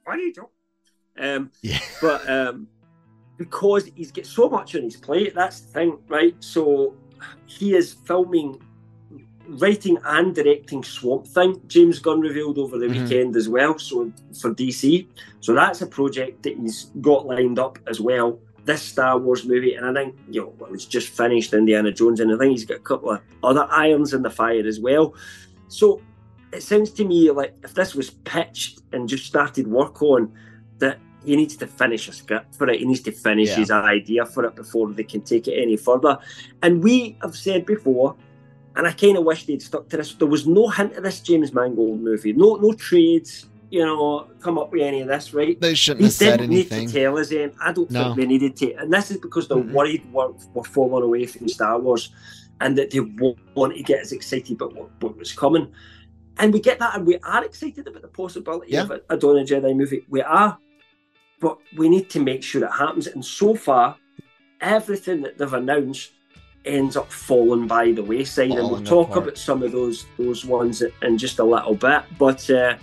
Why do you do? Um, Yeah. but um, because he's got so much on his plate, that's the thing, right? So he is filming, writing and directing Swamp Thing. James Gunn revealed over the Mhm. weekend as well. So for DC, so that's a project that he's got lined up as well. This Star Wars movie, and I think you know, well, it's just finished Indiana Jones, and I think he's got a couple of other irons in the fire as well. So it sounds to me like if this was pitched and just started work on, that he needs to finish a script for it. He needs to finish Yeah. his idea for it before they can take it any further. And we have said before, and I kind of wish they'd stuck to this. There was no hint of this James Mangold movie. No, no trades. You know, come up with any of this, right? They shouldn't They have said didn't need anything. to tell us anything. I don't No. think they needed to. And this is because they're Mm-mm. worried we're, we're falling away from Star Wars and that they won't want to get as excited about what, what was coming. And we get that, and we are excited about the possibility Yeah. of a, a Dawn of Jedi movie. We are. But we need to make sure it happens. And so far, everything that they've announced ends up falling by the wayside. and we'll talk apart. about some of those those ones in just a little bit. But uh,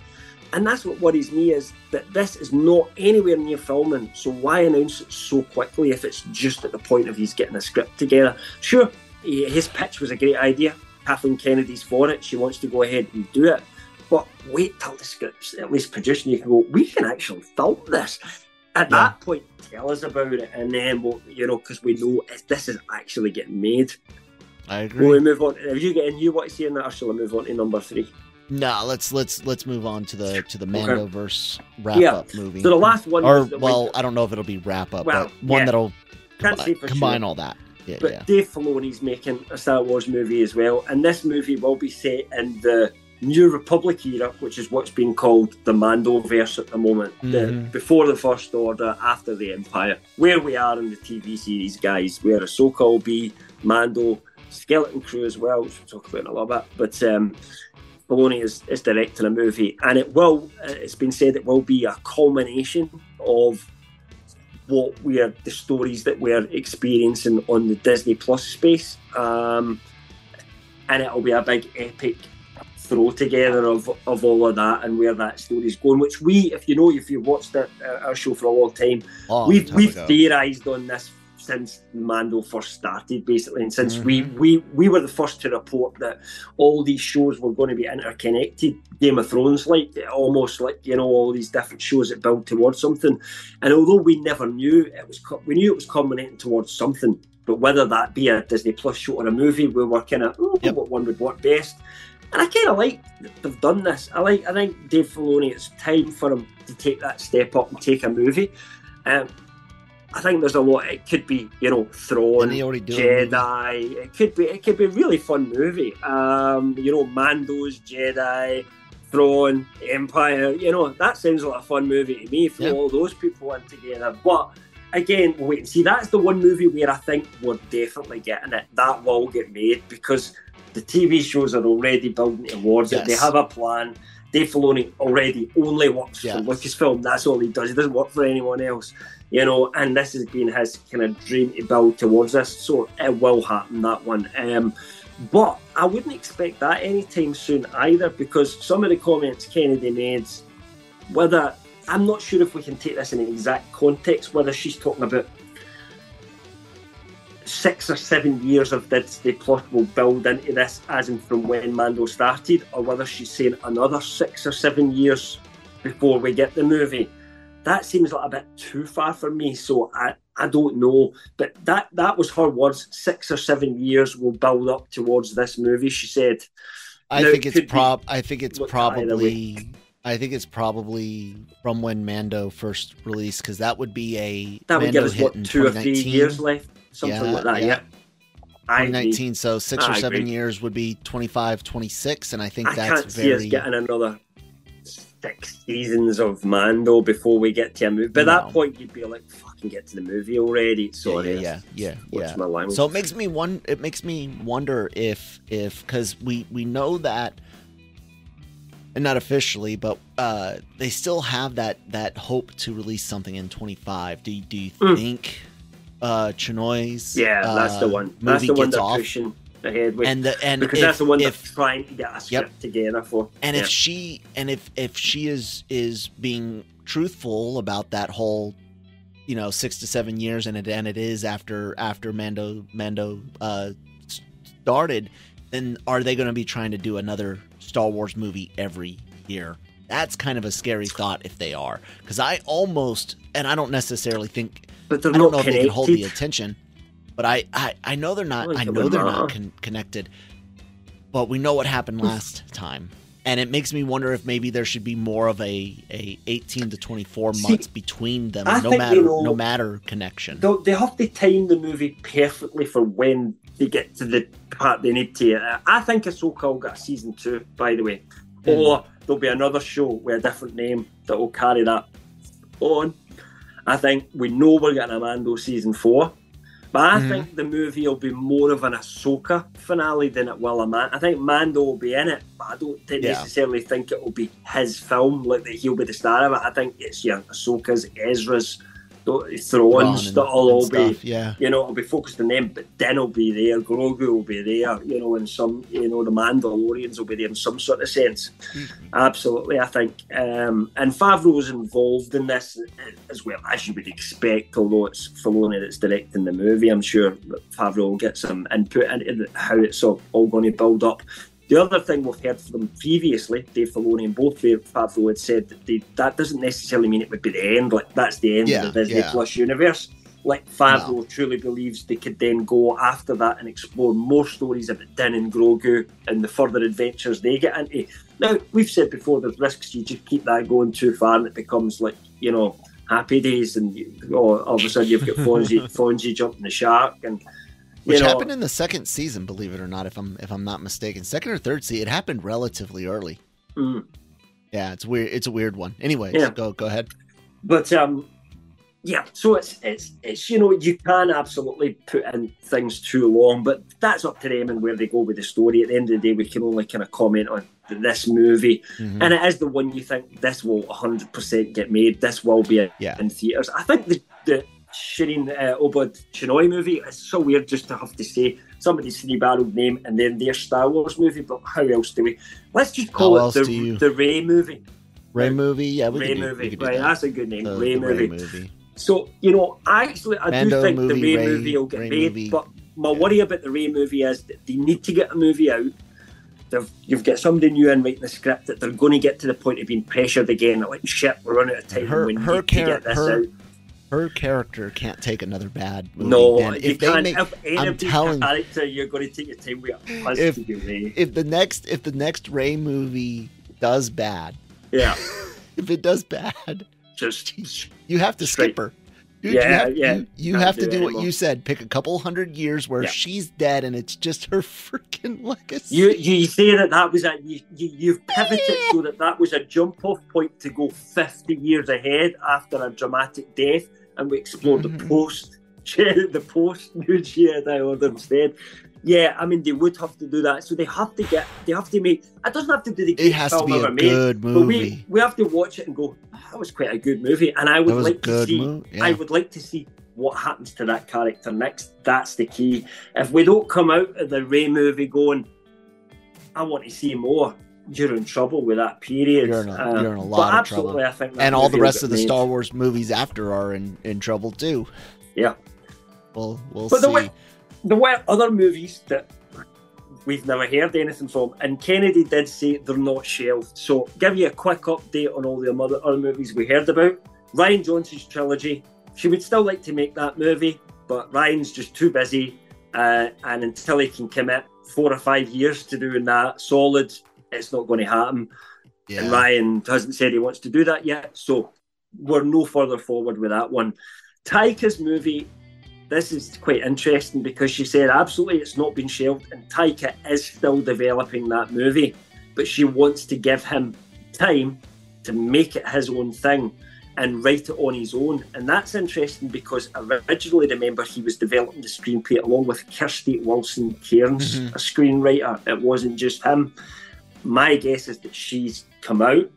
and that's what worries me is that this is not anywhere near filming. So why announce it so quickly if it's just at the point of he's getting a script together? Sure, his pitch was a great idea. Kathleen Kennedy's for it. She wants to go ahead and do it. But wait till the script's at least produced and you can go, we can actually film this. At Yeah. that point, tell us about it. And then, we'll, you know, because we know if this is actually getting made. I agree. Will we move on? Have you got any you want to see in that, or shall I move on to number three? No, let's let's let's move on to the to the Mandoverse wrap Yeah. up movie. So the last one or well, winter- I don't know if it'll be wrap up, Well, but one yeah. that'll Can't combi- say for combine sure. all that. Yeah, But. Dave Filoni's making a Star Wars movie as well, and this movie will be set in the New Republic era, which is what's being called the Mandoverse at the moment. The, Mhm. before the First Order, after the Empire, where we are in the TV series, guys, where Ahsoka will be, Mando, Skeleton Crew as well, which we'll talk about in a little bit. But um, Filoni is, is directing a movie, and it will. uh, It's been said it will be a culmination of what we're the stories that we're experiencing on the Disney Plus space, um, and it'll be a big epic throw together of, of all of that and where that story's going. Which we, if you know, if you've watched it, uh, our show for a long time, Long we've time we've ago. theorized on this since Mando first started, basically, and since we, Mhm. we we were the first to report that all these shows were going to be interconnected, Game of Thrones, like almost like you know all these different shows that build towards something. And although we never knew it was, we knew it was culminating towards something. But whether that be a Disney Plus show or a movie, we were kind of oh, Yep. what one would work best. And I kind of like that they've done this. I like. I think Dave Filoni. It's time for him to take that step up and take a movie. Um, I think there's a lot. It could be, you know, Thrawn, Didn't he already do a movie? Jedi. It could be. It could be a really fun movie. Um, you know, Mando's Jedi, Thrawn, Empire. You know, that sounds like a fun movie to me. Throw Yeah. all those people in together, but. Again, we'll wait and see. That's the one movie where I think we're definitely getting it. That will get made because the TV shows are already building towards it. They have a plan. Dave Filoni already only works Yes. for Lucasfilm. That's all he does. He doesn't work for anyone else, you know. And this has been his kind of dream to build towards this, so it will happen. That one. Um, but I wouldn't expect that anytime soon either, because some of the comments Kennedy made, whether I'm not sure if we can take this in an exact context, whether she's talking about six or seven years of Disney plot will build into this, as in from when Mando started, or whether she's saying another six or seven years before we get the movie. That seems like a bit too far for me, so I, I don't know. But that that was her words. Six or seven years will build up towards this movie. She said. I Now, think it's prob. I think it's probably. I think it's probably from when Mando first released because that would be a That would Mando give us what two or three years left, something Yeah, like that. yeah. Yeah, I agree. 2019 so six or I seven agree. years would be 25 26 and i think I that's can't see us very getting another six seasons of Mando before we get to a movie. By No. that point, you'd be like, "Fucking get to the movie already." Sorry, yeah yeah yeah yeah my language? so it makes me one it makes me wonder if if because we we know that and not officially but uh they still have that that hope to release something in 25 do do you Mm. think uh chinoy's yeah, that's the uh, one. That's movie the one they're off pushing ahead with. and the and because if, that's the one if they're trying to get script together for. and yeah. if she and if if she is is being truthful about that whole you know six to seven years and it and it is after after mando mando uh started then are they going to be trying to do another star wars movie every year that's kind of a scary thought if they are because i almost and i don't necessarily think but they're i don't not know if they can hold the attention but i i, I know they're not i know they're not con- connected but we know what happened last time and it makes me wonder if maybe there should be more of a, a 18 to 24 See, months between them I no matter know, no matter connection they have to time the movie perfectly for when they get to the part they need to. Uh, I think Ahsoka will get a season two, by the way, Hmm. or there'll be another show with a different name that will carry that on. I think we know we're getting a Mando season four, but I Mhm. think the movie will be more of an Ahsoka finale than it will a Man. I think Mando will be in it, but I don't Yeah. necessarily think it will be his film, like that he'll be the star of it. I think it's yeah, Ahsoka's, Ezra's, Thrawn's and- that'll all and be stuff, yeah you know, it'll be focused on them, but Din will be there, Grogu will be there, you know, in some, you know, the Mandalorians will be there in some sort of sense. Absolutely, I think. Um, and was involved in this as well, as you would expect, although it's Filoni that's directing the movie. I'm sure Favreau will get some input into how it's all, all going to build up. The other thing we've heard from previously, Dave Filoni and both Dave Favreau had said that they, that doesn't necessarily mean it would be the end. Like that's the end Yeah, of the Disney yeah. Plus universe. Like Favreau truly believes they could then go after that and explore more stories about Din and Grogu and the further adventures they get into. Now we've said before there's risks you just keep that going too far and it becomes like you know happy days and you, oh, all of a sudden you've got Fonzie Fonzie jumping the shark and Which know, happened in the second season, believe it or not, if I'm if I'm not mistaken. Second or third season, it happened relatively early. mm. Yeah, it's weird. It's a weird one. Anyway, Yeah. go go ahead. But um, yeah. So it's it's it's you know you can absolutely put in things too long, but that's up to them and where they go with the story. At the end of the day, we can only kind of comment on this movie, Mhm. and it is the one you think this will 100 percent get made. This will be Yeah. in theaters. I think the the Shireen uh, Obad Chinoy movie It's so weird just to have to say somebody's three barreled name and then their Star Wars movie. But how else do we? Let's just call How it the the Rey movie. Rey movie, yeah, we Rey do, movie, we right? that. That's a good name. The- Rey the movie. movie. So you know, actually, I Mando do think the Rey, Rey- movie will get Rey made. movie. But my Yeah. worry about the Rey movie is that they need to get a movie out. They've, you've got somebody new in writing the script that they're going to get to the point of being pressured again. Like shit, we're running out of time. Her- we need her to char- get this her- out. Her character can't take another bad movie. No, and you if they make, anybody's telling- character, you're going to take your time with it. If- to be Rey. if the next if the next Rey movie does bad, Yeah, if it does bad, just you have to Straight. skip her. Dude, Yeah, you have, yeah. You, you have to do do what you said. Pick a couple hundred years where Yeah. she's dead and it's just her freaking legacy. You you say that that was a you, you you've pivoted so that that was a jump off point to go fifty years ahead after a dramatic death, and we explored the mm-hmm. post the post new Jedi Order instead. Yeah, I mean they would have to do that, so they have to get they have to make. It doesn't have to be the it has to film be ever a made, good but we we have to watch it and go. Ah, that was quite a good movie, and I would that like to see. movie. I would like to see what happens to that character next. That's the key. If we don't come out of the Rey movie going, I want to see more, you're in trouble with that period. You're in a- Uh, you're in a but lot of absolutely, I think and all the rest of the made. Star Wars movies after are in, in trouble too. Yeah. Well, we'll But see. the way- There were other movies that we've never heard anything from, and Kennedy did say they're not shelved. So, give you a quick update on all the other, other movies we heard about. Rian Johnson's trilogy. She would still like to make that movie, but Rian's just too busy. Uh, and until he can commit four or five years to doing that solid, it's not going to happen. yeah. And Rian hasn't said he wants to do that yet. So we're no further forward with that one. Taika's movie, this is quite interesting because she said absolutely it's not been shelved, and Taika is still developing that movie, but she wants to give him time to make it his own thing and write it on his own. And that's interesting because originally, remember, he was developing the screenplay along with Krysty Wilson-Cairns, Mhm. a screenwriter. It wasn't just him. My guess is that she's come out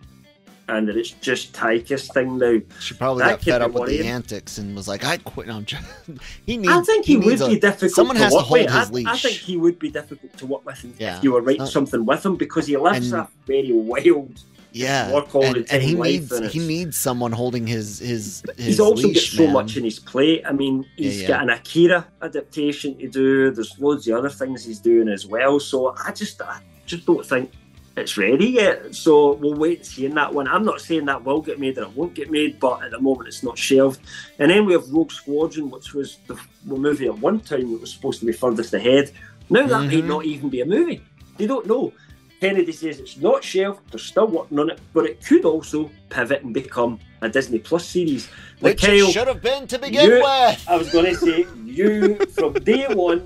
and that it's just Taika's thing now. She probably That got fed up with the antics and was like, "I quit." No, he needs. I think he, would needs a- be difficult. someone to has to hold with. his I, leash. I think he would be difficult to work with if you were writing Uh, something with him because he lives and- a very wild. yeah, work all and, the and he needs and he needs someone holding his his. his He's also got so man. much in his plate. I mean, Yeah, he's yeah. got an Akira adaptation to do. There's loads of other things he's doing as well. So I just, I just don't think it's ready yet. So we'll wait and see in that one. I'm not saying that will get made or it won't get made, but at the moment it's not shelved. And then we have Rogue Squadron, which was the, movie at one time that was supposed to be furthest ahead. Now that might Mhm. not even be a movie. They don't know. Kennedy says it's not shelved, they're still working on it, but it could also pivot and become a Disney Plus series. Which it should have been to begin you- with. I was going to say, you from day one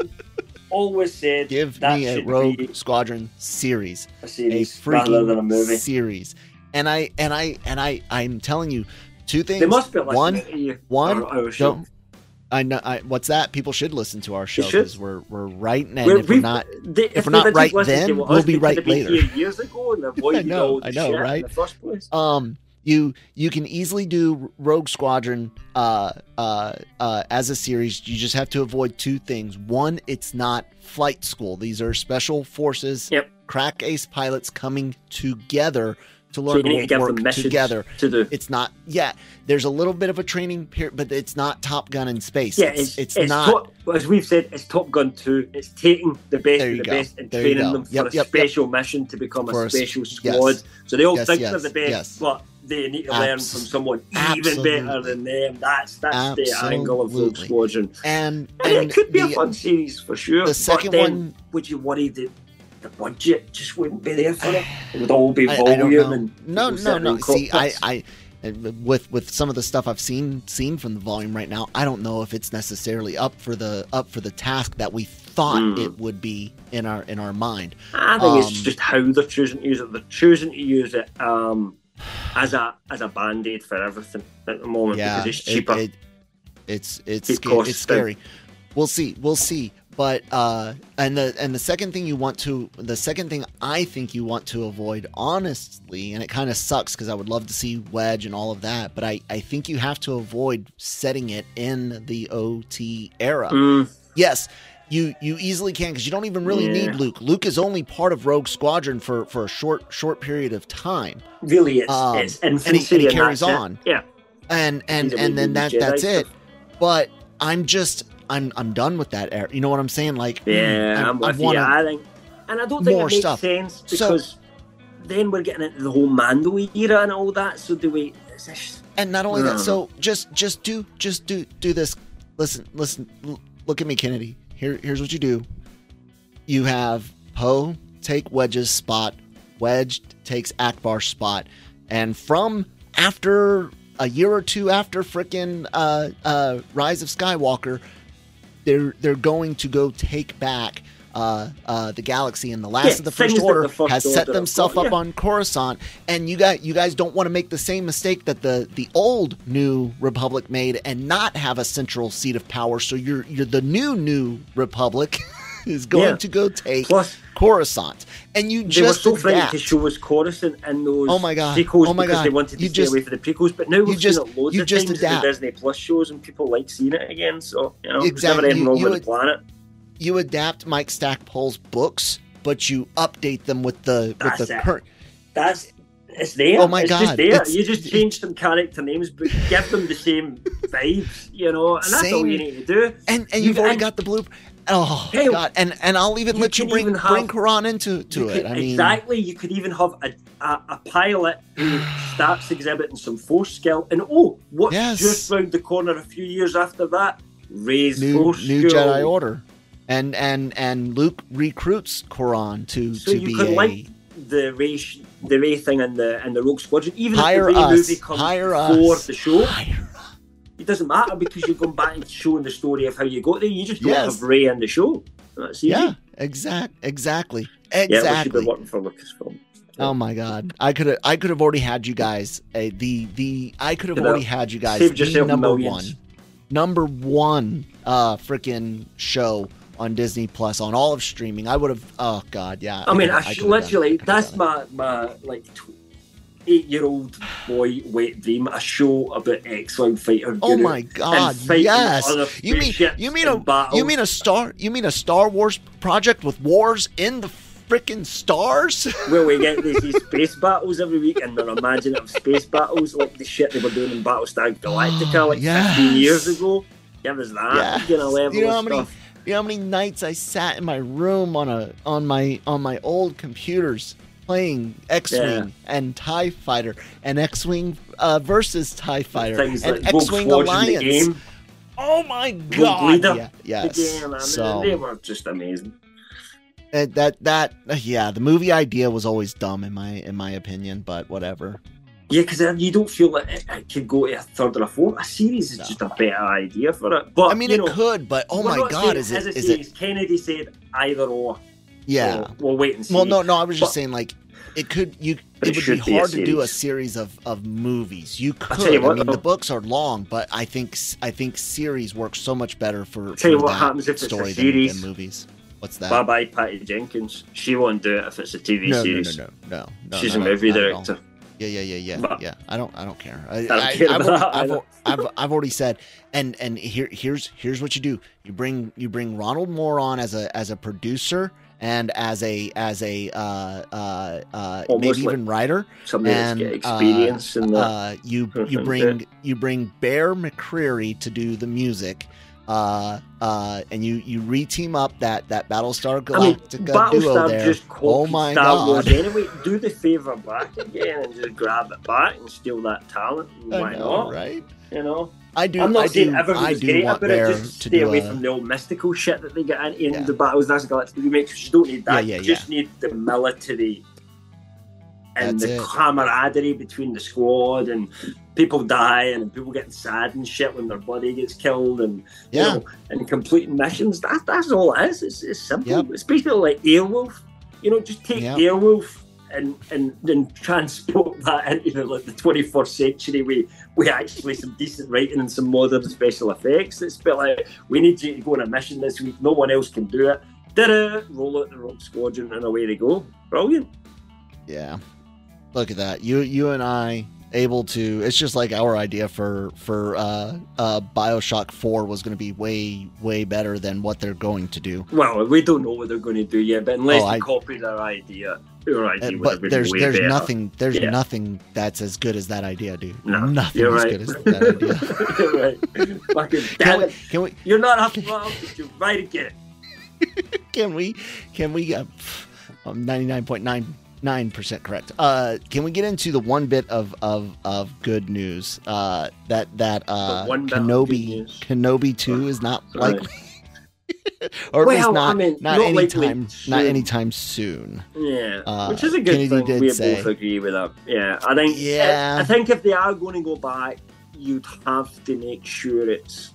always said Give me a Rogue Squadron series. a a series freaking rather than a movie. series. And I and I and I I'm telling you two things. They must be one one our don't I know I, what's that? People should listen to our show because we're we're right and We're- if we're not they- if we're not right then, we'll be right later. years ago and avoided know, all the I know, right? in the first place. um you you can easily do Rogue Squadron uh uh uh as a series. You just have to avoid two things. One, it's not flight school. These are special forces, Yep. crack ace pilots coming together to So learn you need to to work together. to do. It's not. Yeah, there's a little bit of a training period, but it's not Top Gun in space. Yeah, it's, it's, it's not. Top, as we've said, it's Top Gun 2. It's taking the best of the go. best and There training them for Yep, a yep, yep. special mission to become For a special yes. squad. So they all Yes, think yes, they're the best, yes. but they need to learn from someone even better than them. That's that's the angle of Absolutely. Squadron. and And, and it could be the, a fun series for sure. the second but then, one- would you worry that the budget just wouldn't be there for it. It would all be I, I volume and no, no, no. See, I. I, with with some of the stuff I've seen seen from the volume right now, I don't know if it's necessarily up for the up for the task that we thought Mm. it would be in our in our mind. I think it's Um, just how they're choosing to use it. They're choosing to use it um, as a as a band aid for everything at the moment yeah, because it's cheaper. it- it's it's sca- costs it's scary. We'll see. We'll see. But uh, and the and the second thing you want to the second thing I think you want to avoid honestly, and it kind of sucks because I would love to see Wedge and all of that, but I I think you have to avoid setting it in the OT era. Mm, Yes. You, you easily can because you don't even really Yeah. need Luke. Luke is only part of Rogue Squadron for, for a short short period of time. really, it's Um, it's and he- and he carries on. Yeah, and and He's and then that Jedi that's it but i'm just i'm i'm done with that era you know what i'm saying like yeah, I- I'm I with you. I think, and I don't think more it makes stuff. sense So- because then we're getting into the whole Mando era and all that. So do we? This, and not only that so just just do just do do this listen listen l- look at me kennedy here here's what you do. You have poe take wedge's spot wedge takes Ackbar's spot and from after a year or two after frickin' uh uh rise of skywalker they're they're going to go take back uh, uh, the galaxy and the last Yeah, of the first order the has set themselves up got, on Coruscant, and you got you guys don't want to make the same mistake that the the old New Republic made and not have a central seat of power. So you're you're the new New Republic is going Yeah. to go take plus, Coruscant, and you they were just so adapt. to show us Coruscant in those Oh my God. prequels Oh my because God. they wanted to You stay just- away from the prequels. But now we've just- seen it loads you of just times in the Disney Plus shows, and people like seeing it again. So you know, there's Exactly. never anything You- wrong you with would- the planet. You adapt Mike Stackpole's books, but you update them with the That's with the current. That's it's there. Oh my it's God, just there. it's- you just change some character names, but give them the same vibes, you know, and that's all you need to do. And and You- you've already got the blue. Oh Hey, God! And and I'll even you let you bring have- bring Corran into to it. could- I mean, exactly. You could even have a, a, a pilot who starts exhibiting some force skill, and oh, what's Yes. just round the corner a few years after that? Raise new force new skill. Jedi Order, and and and Luke recruits Corran to So to you be could a link the Rey, sh- the Rey thing and the and the Rogue Squadron, even Hire if the Rey us. movie comes Hire before us. the show. It doesn't matter because you're going back and showing the story of how you got there. You just don't Yes. have Rey in the show. That's easy. Yeah, exact, exactly, Yeah, we should exactly. be working for Lucasfilm. Oh my God! I could have I could have already had you guys uh, the the I could have You know, already had you guys the number millions. one number one uh freaking show on Disney Plus on all of streaming. I would have. Oh God, yeah. I mean, I, done literally I that's my my like tw- eight-year-old boy wet dream. A show about X-wing fighter. Oh my God! Yes. You mean you mean a battles. you mean a star you mean a Star Wars project with wars in the freaking stars? where we get these, space battles every week and they're imaginative space battles like the shit they were doing in Battlestar Galactica like Yes. 15 years ago. Give us that Yes. you know, level You know how many- stuff. You know how many nights I sat in my room on a on my on my old computers playing X-wing Yeah. and Tie Fighter and X-wing uh, versus Tie Fighter Things and like X-wing Alliance. the game, Oh my god! Yeah, the yes. game, so they were just amazing. that that yeah, the movie idea was always dumb in my in my opinion, but whatever. Yeah, because you don't feel like it, it could go to a third or a fourth. A series is No. just a better idea for it. But I mean, it know, could, but oh my god, is as it series. it? Kennedy said either or. Yeah. So we'll wait and see. Well, no, no, I was just But- saying like it could you it it would be be hard to do a series. series of, of movies. You could. tell you what, I mean, though. the books are long, but I think I think series work so much better for, tell you what happens if it's a story series. than, than movies. What's that? Bye bye, Patty Jenkins. She won't do it if it's a TV no, no, no, series. no, no, no. She's no, a movie not at all. director. Yeah, yeah, yeah, yeah, But- yeah. I don't, I don't care. I, I, care I've, already, that I've. I've, I've already said, and and here, here's here's what you do. You bring you bring Ronald Moore on as a as a producer and as a as a uh, uh, uh, maybe like even writer. Somebody and that's got experience uh, in that. uh, you you bring you bring Bear McCreary to do the music, uh, uh, and you you reteam up that that Battlestar I mean, Galactica duo Battlestar there. just oh my Star god! Wars anyway. Do the favor back again and just grab it back and steal that talent. Why know, not? right? You know, I do. I'm not I saying do, everything I was do great about it. Just stay away a- from the old mystical shit that they get in, in Yeah. the battles. That's Galactica. You make you don't need that. Yeah, yeah, you just need the military and That's the it. camaraderie between the squad and people dying and people getting sad and shit when their buddy gets killed and you Yeah. know, and completing missions. That, that's all it is. It's, it's simple. Yep. It's basically like Airwolf. You know, just take Yep. Airwolf and and then transport that into the, like the 21st century with we actually some decent writing and some modern special effects. It's a bit like we need you to go on a mission this week. No one else can do it. It? Roll out the Rogue Squadron and away they go. Brilliant. Yeah. Look at that. You you and I able to it's just like our idea for for uh uh BioShock 4 was going to be way way better than what they're going to do. Well, we don't know what they're going to do yet, but unless Oh, they I- copied our idea, our Uh, idea but there's there's better. nothing there's Yeah. nothing that's as good as that idea, dude. No, nothing you're as right. good as that idea. right. Fucking Can we, can we You're not up wrong, you're right again. can we can we uh, I'm 99.99% correct. Uh can we get into the one bit of of of good news uh that that uh The one bit of good Kenobi. Kenobi 2 is not likely or at least Well, I not mean, not not anytime not soon. anytime soon. Yeah, Uh, which is a good Kennedy thing. did We say- both agree with that. Yeah, I think. Yeah. I, I think if they are going to go back, you'd have to make sure it's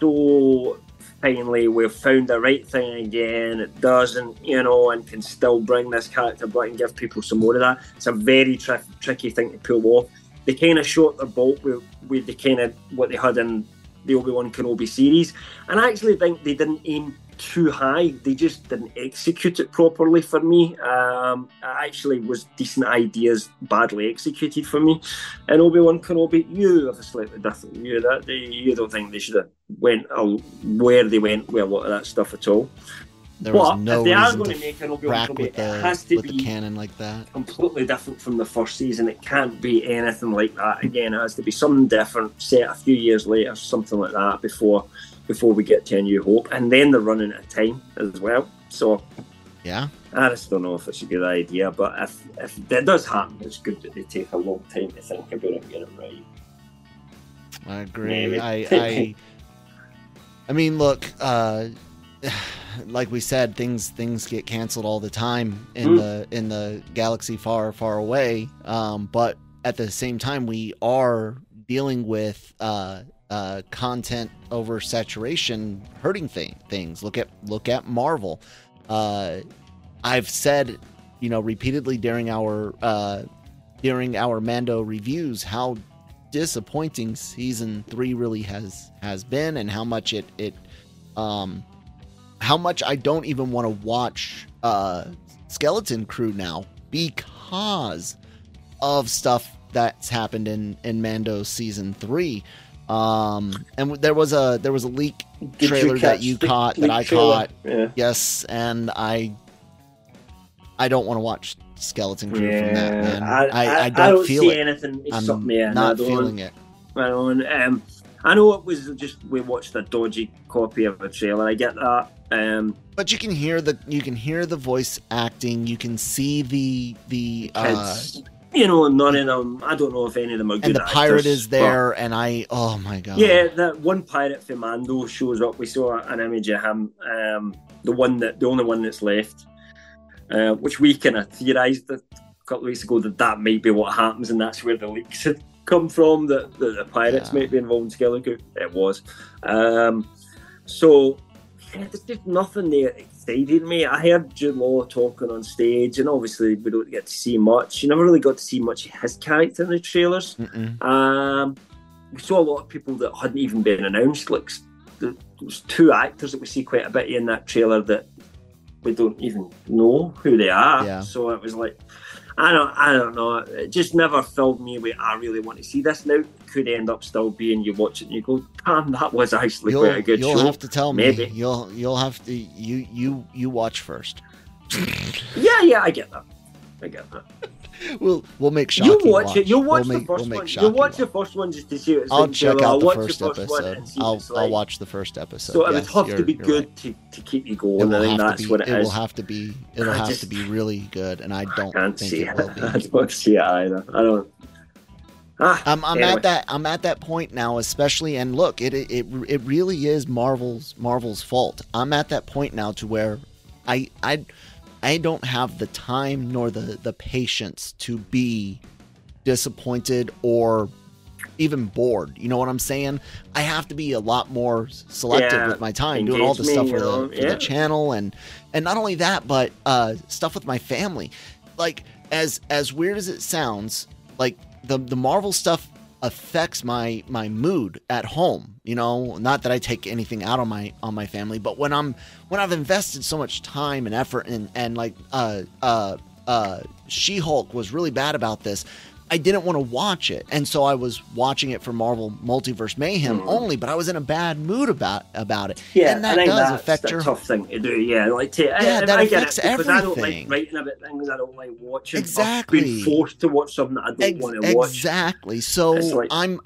so finally we've found the right thing again. It doesn't, you know, and can still bring this character back and give people some more of that. It's a very tri- tricky thing to pull off. They kind of shot their bolt with, with the kind of what they had in the Obi Wan Kenobi series, and I actually think they didn't aim too high. They just didn't execute it properly for me. Um, it actually was decent ideas, badly executed for me. And Obi Wan Kenobi, you have a slightly different view of that. They, you don't think they should have went uh, where they went with a lot of that stuff at all. There but was no if they are going to make an Obi Wan Kenobi, with it the has to be canon like that. completely different from the first season. It can't be anything like that again. It has to be something different, set a few years later, something like that before before we get to a new hope. And then they're running out of time as well. So Yeah. I just don't know if it's a good idea. But if if that does happen, it's good that they take a long time to think about it and get it right. I agree. I, I, I mean, look, uh, like we said, things things get canceled all the time in Mm. the in the galaxy far far away. Um, but at the same time, we are dealing with uh, uh, content oversaturation hurting th- things. Look at look at Marvel. Uh, I've said, you know, repeatedly during our uh, during our Mando reviews how disappointing season three really has has been, and how much it it um how much I don't even want to watch uh Skeleton Crew now because of stuff that's happened in in Mando season three. Um, and there was a there was a leak Did trailer that you caught that I trailer? caught. Yeah. Yes, and I I don't want to watch Skeleton Crew from that man. I, I, I, don't, feel see it. anything. It's I'm something, yeah, not I don't, feeling it. I don't. Um, I know it was just we watched a dodgy copy of a trailer. I get that. Um, But you can hear the you can hear the voice acting. You can see the the uh, kids, you know, none of them. I don't know if any of them are good. and the pirate actors, is but- there, and I oh my god. Yeah, that one pirate from Mando shows up. We saw an image of him. Um, the one that the only one that's left, uh, which we kind of theorised a couple of weeks ago that that might be what happens, and that's where the leaks had come from. That the, the pirates Yeah. might be involved in Skeleton. It was. Um, so there's just nothing there excited me. I heard Jude Law talking on stage, and obviously we don't get to see much. You never really got to see much of his character in the trailers. Mm-mm. Um, we saw a lot of people that hadn't even been announced. Like there was two actors that we see quite a bit in that trailer that we don't even know who they are. Yeah. So it was like, I don't, I don't know. It just never filled me with. I really want to see this now. It could end up still being you watch it and you go, damn, that was actually You'll, quite a good you'll show. have to tell me. You'll you'll have to you you you watch first. Yeah, yeah, I get that. I get that. We'll we'll make Shockey You watch, it. You'll watch We'll the make- we'll 1st make one. You'll watch the first one just to see what it's I'll like. check out the watch first one episode. and see I'll I'll like. watch the first episode. So it would have to be good right. to, to keep you going. I think that's be. what it It is. will have to be. It'll I have just- to be really good, and I don't I can't think see it it. will be. I don't see it either. I don't. Ah, I'm, I'm anyway. at that I'm at that point now, especially and look, it, it it really is Marvel's Marvel's fault. I'm at that point now to where I I I don't have the time nor the the patience to be disappointed or even bored. You know what I'm saying? I have to be a lot more selective Yeah, with my time, doing all the stuff for, the, for yeah. the channel and and not only that, but uh, stuff with my family. Like as as weird as it sounds, like the the Marvel stuff affects my my mood at home you know? Not that i take anything out on my on my family but when i'm when i've invested so much time and effort and and like uh uh uh she-hulk was really bad about this i didn't want to watch it and so i was watching it for marvel multiverse mayhem hmm. only but i was in a bad mood about about it Yeah, and I that does that's affect a your tough thing to do. Yeah, like to, Yeah, I, that I get affects it because I don't like writing about things I don't like watching. Exactly. I've forced to watch something that I don't Ex- want to watch. Exactly. So like- I'm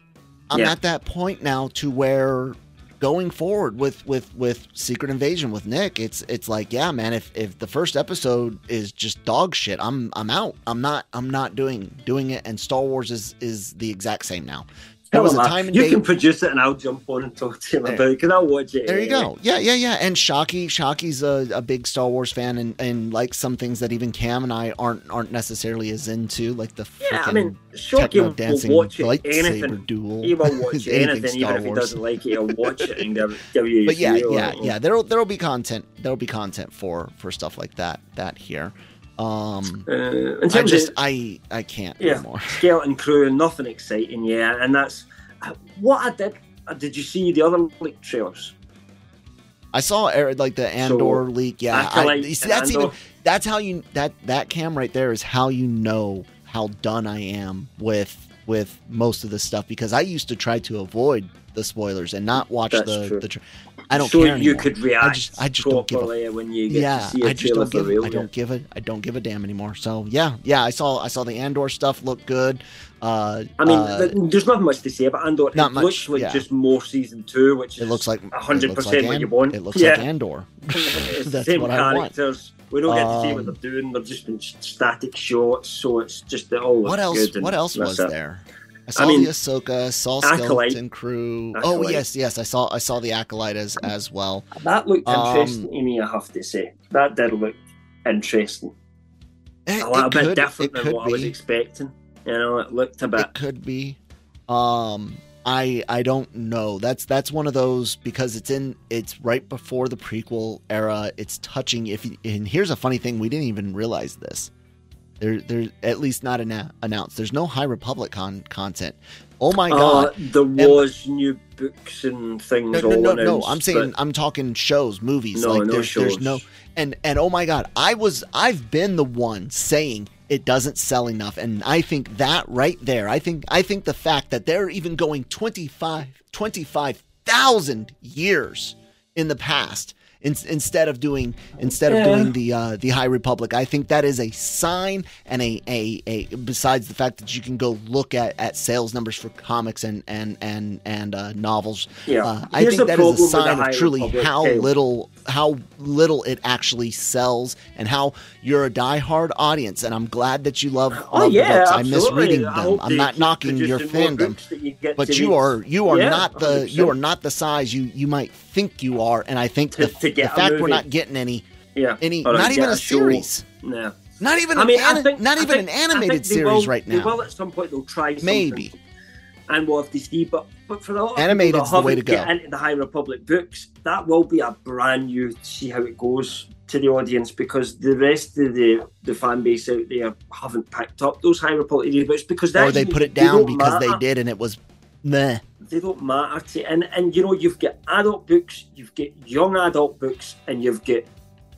I'm Yeah. at that point now to where going forward with with with Secret Invasion with Nick, it's it's like, yeah, man, if if the first episode is just dog shit, I'm I'm out. I'm not I'm not doing doing it and Star Wars is is the exact same now. Was a time and you date can produce it and I'll jump on and talk to him There- about it because I'll watch it. there you go. Yeah, yeah, yeah. And Shockey, Shockey's a, a big Star Wars fan and, and likes some things that even Cam and I aren't aren't necessarily as into, like the Yeah, I mean, Shockey will dancing watch it, anything. duel. He will watch anything anything, even Star if he Wars. doesn't like it. He'll watch it and give, give you. but yeah, yeah, yeah. There'll there'll be content. There'll be content for for stuff like that that here. Um, Uh, in I just of I I can't Yeah. anymore. skeleton crew, and nothing exciting, yeah. And that's what I did. uh, Did you see the other leak trailers? I saw like the Andor leak. Yeah, I, you see, that's even that's how you that that cam right there is how you know how done I am with with most of this stuff because I used to try to avoid the spoilers and not watch That's the true. the. Tra- I don't so care you could react I just I just don't give a when you get yeah, to see a I just trailer don't give real. I don't give a I don't give a damn anymore. So yeah, yeah, I saw I saw the Andor stuff look good. Uh, I mean, uh, there's not much to say about Andor. Not it much, looks like yeah. just more season two, which is it looks like 100 percent like what you want. It looks yeah. like Andor. it's the That's same what I want. characters. We don't get to see what Um, they're doing. They're just been static shots, so it's just all What else? What else was there? I saw mean, the Ahsoka, saw Acolyte. Skeleton Crew. Oh yes, yes, I saw I saw the Acolyte as as well. That looked Um, interesting to me, I have to say. That did look interesting. It, A little bit could, different than what I was expecting. You know, it looked a bit. It could be. Um, I I don't know. That's that's one of those because it's in it's right before the prequel era. It's touching. If you, and here's a funny thing, we didn't even realize this. There there's at least not announced. There's no High Republic con- content. Oh my Uh, god. there was new books and things No, no, all no, no. announced, I'm saying I'm talking shows, movies. no, like no there's, shows. there's no and and oh my god, I was I've been the one saying it doesn't sell enough, and I think that right there, I think I think the fact that they're even going 25 25,000 years in the past in, instead of doing instead of doing the uh, the High Republic. I think that is a sign and a, a a besides the fact that you can go look at, at sales numbers for comics and how little it actually sells and how you're a diehard audience. And I'm glad that you love, Oh yeah, the books. I miss reading them. I'm not knocking your fandom you but you are you are Yeah, not the you 100%. are not the size you you might think you are and i think To- the, to the fact we're not getting any Yeah. any not even a, series No. not even I an mean, I think, not even think- an animated series will- right now will at some point. They'll try something. maybe and we'll have to see. But but for a lot of the way to go. get into the High Republic books, that will be a brand new see how it goes to the audience because the rest of the the fan base out there haven't picked up those High Republic books because or they put it down because they did and it was meh They don't matter to and and you know you've got adult books, you've got young adult books, and you've got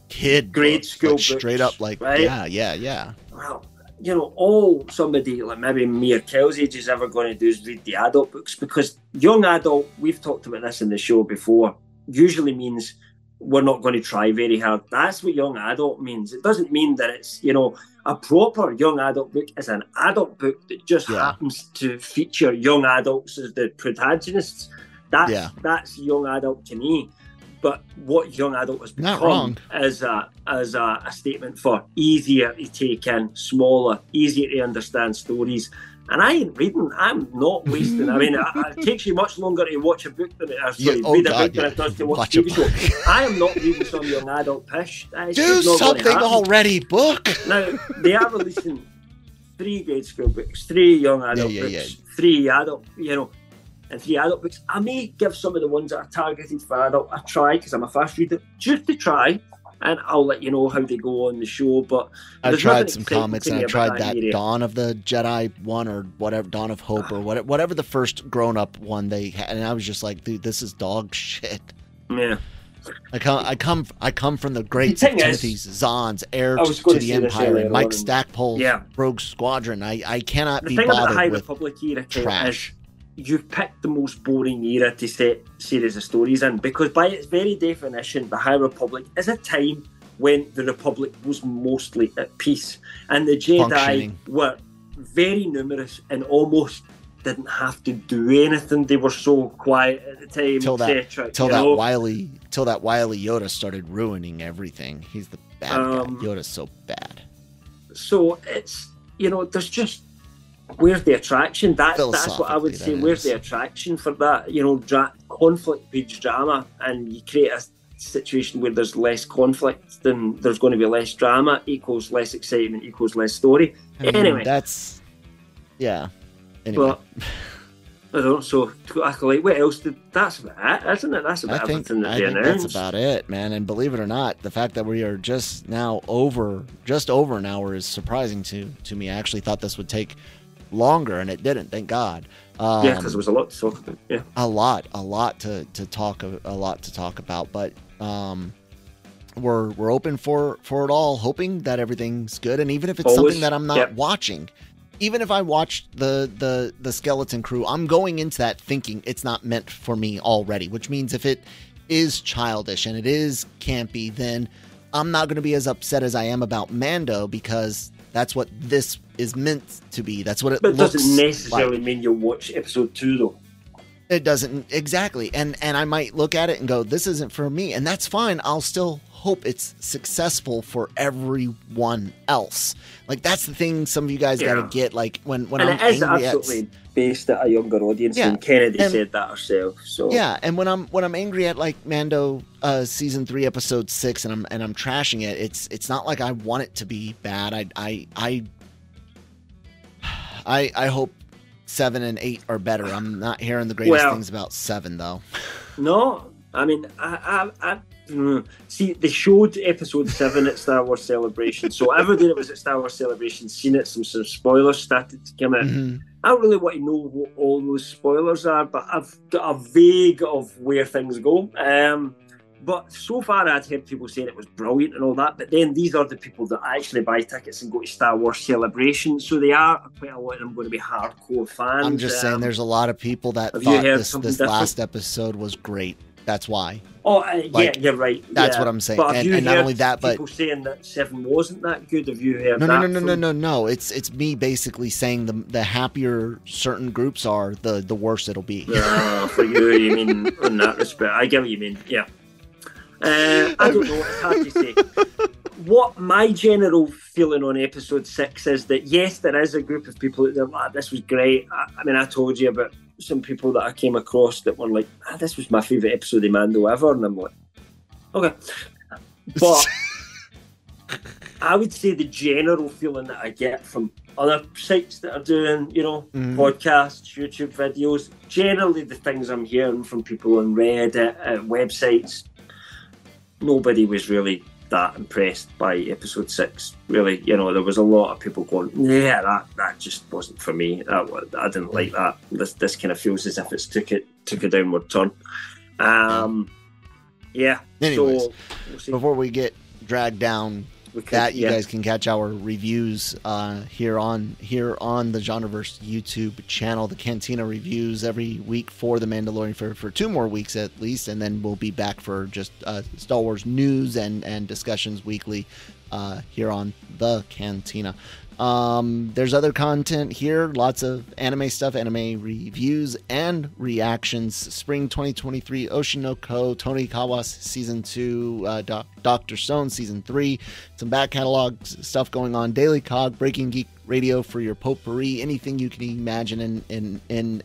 kid Grade books, school like straight up like right? yeah yeah yeah well, you know, all somebody like maybe me or Kel's age is ever going to do is read the adult books because young adult, we've talked about this in the show before, usually means we're not going to try very hard. That's what young adult means. It doesn't mean that it's, you know, a proper young adult book is an adult book that just Yeah. happens to feature young adults as the protagonists. That's Yeah. that's young adult to me. But what young adult has become is a as a, a statement for easier to take in, smaller, easier to understand stories. And I ain't reading. I'm not wasting. I mean, it, it takes you much longer to watch a book than it or, sorry, Yeah, oh read a God, book than it does to watch, Watch a a TV show. I am not reading some young adult pish. Do something already, book. Now they are releasing three grade school books, three young adult yeah, books, yeah. three adult, you know, and three adult books. I may give some of the ones that are targeted for adult a try because I'm a fast reader, just to try, and I'll let you know how they go on the show. But I've tried some comics and I tried that area. Dawn of the Jedi one or whatever, Dawn of Hope or whatever, whatever the first grown up one they had. And I was just like, dude, this is dog shit. Yeah, I come, I come, I come from the greats The of Timothy's, Zahn's, heir to gonna the Empire, and Mike. Stackpole's Yeah. Rogue Squadron. I, I cannot the be thing about the High bothered with Republic era trash. is you've picked the most boring era to set series of stories in because by its very definition, the High Republic is a time when the Republic was mostly at peace and the Jedi were very numerous and almost didn't have to do anything. They were so quiet at the time, Till that- till that know? wily, till that wily Yoda started ruining everything. He's the bad Um, guy. Yoda's so bad. So it's you know, there's just where's the attraction? That that's what I would say. Where's the attraction for that? You know, dra- conflict breeds drama, and you create a situation where there's less conflict, then there's going to be less drama. Equals less excitement. Equals less story. I mean, anyway, that's yeah. Anyway, but. I don't know. So, acolyte, what else did? That's about it, isn't it? That's I about think, everything that I they think announced. that's about it, man. And believe it or not, the fact that we are just now over, just over an hour is surprising to to me. I actually thought this would take longer, and it didn't. Thank God. Um, yeah, because there was a lot to talk about. Yeah. a lot, a lot to to talk a, a lot to talk about, but um, we're we're open for for it all, hoping that everything's good, and even if it's Always, something that I'm not yep. watching. Even if I watched the, the the skeleton crew, I'm going into that thinking it's not meant for me already. Which means if it is childish and it is campy, then I'm not going to be as upset as I am about Mando because that's what this is meant to be. That's what it But it doesn't necessarily like. mean you'll watch episode two, though. It doesn't exactly, and and I might look at it and go, "This isn't for me," and that's fine. I'll still hope it's successful for everyone else. Like that's the thing. Some of you guys gotta get. Like when when and I'm it is angry at based at a younger audience, Yeah, and Kennedy and- said that herself. So yeah, and when I'm when I'm angry at like Mando uh, season three episode six, and I'm and I'm trashing it, it's it's not like I want it to be bad. I I I I, I hope seven and eight are better. I'm not hearing the greatest Well- things about seven though. no, I mean, I, I, I mm, see they showed episode seven at Star Wars Celebration, so everybody that was at Star Wars Celebration seen it. Some some spoilers started to come in. Mhm. I don't really want to know what all those spoilers are, but I've got a vague of where things go. Um, but so far, I'd heard people saying it was brilliant and all that. But then these are the people that actually buy tickets and go to Star Wars Celebration, so they are quite a lot of them going to be hardcore fans. I'm just saying, Um, there's a lot of people that thought this this last episode was great. That's why. Oh, uh, Like, yeah, you're right. that's yeah. what I'm saying. But And- and not only that, but- people saying that Seven wasn't that good. Have you heard No, that? no, no, no, no, no, no. It's it's me basically saying the the happier certain groups are, the the worse it'll be. Yeah, for you, you mean in that respect. I get what you mean. Yeah. Uh, I don't know. It's hard to say. What my general feeling on episode six is that yes, there is a group of people that like, "This was great." I, I mean, I told you about some people that I came across that were like, ah, "This was my favorite episode of Mando ever," and I'm like, "Okay," but I would say the general feeling that I get from other sites that are doing, you know, Mhm. podcasts, YouTube videos, generally the things I'm hearing from people on Reddit, uh, websites, nobody was really that impressed by episode six. Really, you know, there was a lot of people going, "Yeah, that that just wasn't for me. That I didn't like that. This this kind of feels as if it's took it took a downward turn." Um, yeah. Anyways, so we'll. Before we get dragged down that you yeah. guys can catch our reviews uh, here on here on the Genreverse YouTube channel. The Cantina reviews every week for the Mandalorian for, for two more weeks at least, and then we'll be back for just uh, Star Wars news and and discussions weekly uh, here on the Cantina. Um, there's other content here, lots of anime stuff, anime reviews and reactions. Spring 2023, Oshi no Ko, Tony Kawas season two, uh, Doc- Doctor Stone season three, some back catalog stuff going on. Daily Cog, Breaking Geek Radio for your potpourri, anything you can imagine in in, in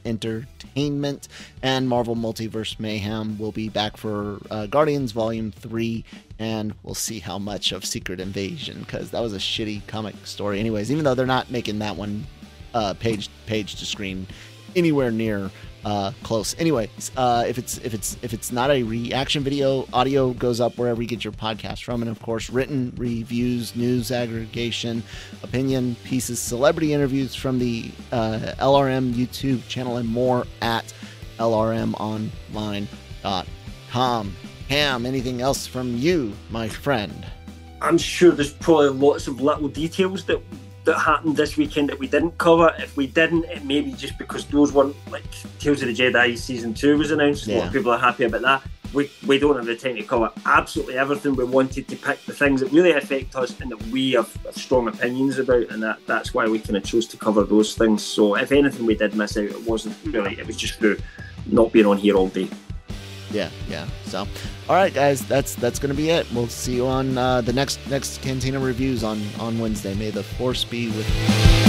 and Marvel Multiverse Mayhem will be back for uh, Guardians Volume Three and we'll see how much of Secret Invasion because that was a shitty comic story. Anyways, even though they're not making that one uh, page page to screen anywhere near uh, close. Anyways, uh, if it's if it's if it's not a reaction video, audio goes up wherever you get your podcast from, and of course, written reviews, news aggregation, opinion pieces, celebrity interviews from the uh, LRM YouTube channel, and more at lrmonline.com. Cam, anything else from you, my friend? I'm sure there's probably lots of little details that that happened this weekend that we didn't cover. If we didn't, it may be just because those weren't like Tales of the Jedi season two was announced. A lot Yeah. of people are happy about that. We, we don't have the time to cover absolutely everything. We wanted to pick the things that really affect us and that we have, have strong opinions about, and that, that's why we kind of chose to cover those things. So if anything we did miss out, it wasn't really. It was just through not being on here all day. Yeah, yeah. So, all right, guys, that's that's gonna be it. We'll see you on uh, the next next Cantina reviews on on Wednesday. May the force be with. you.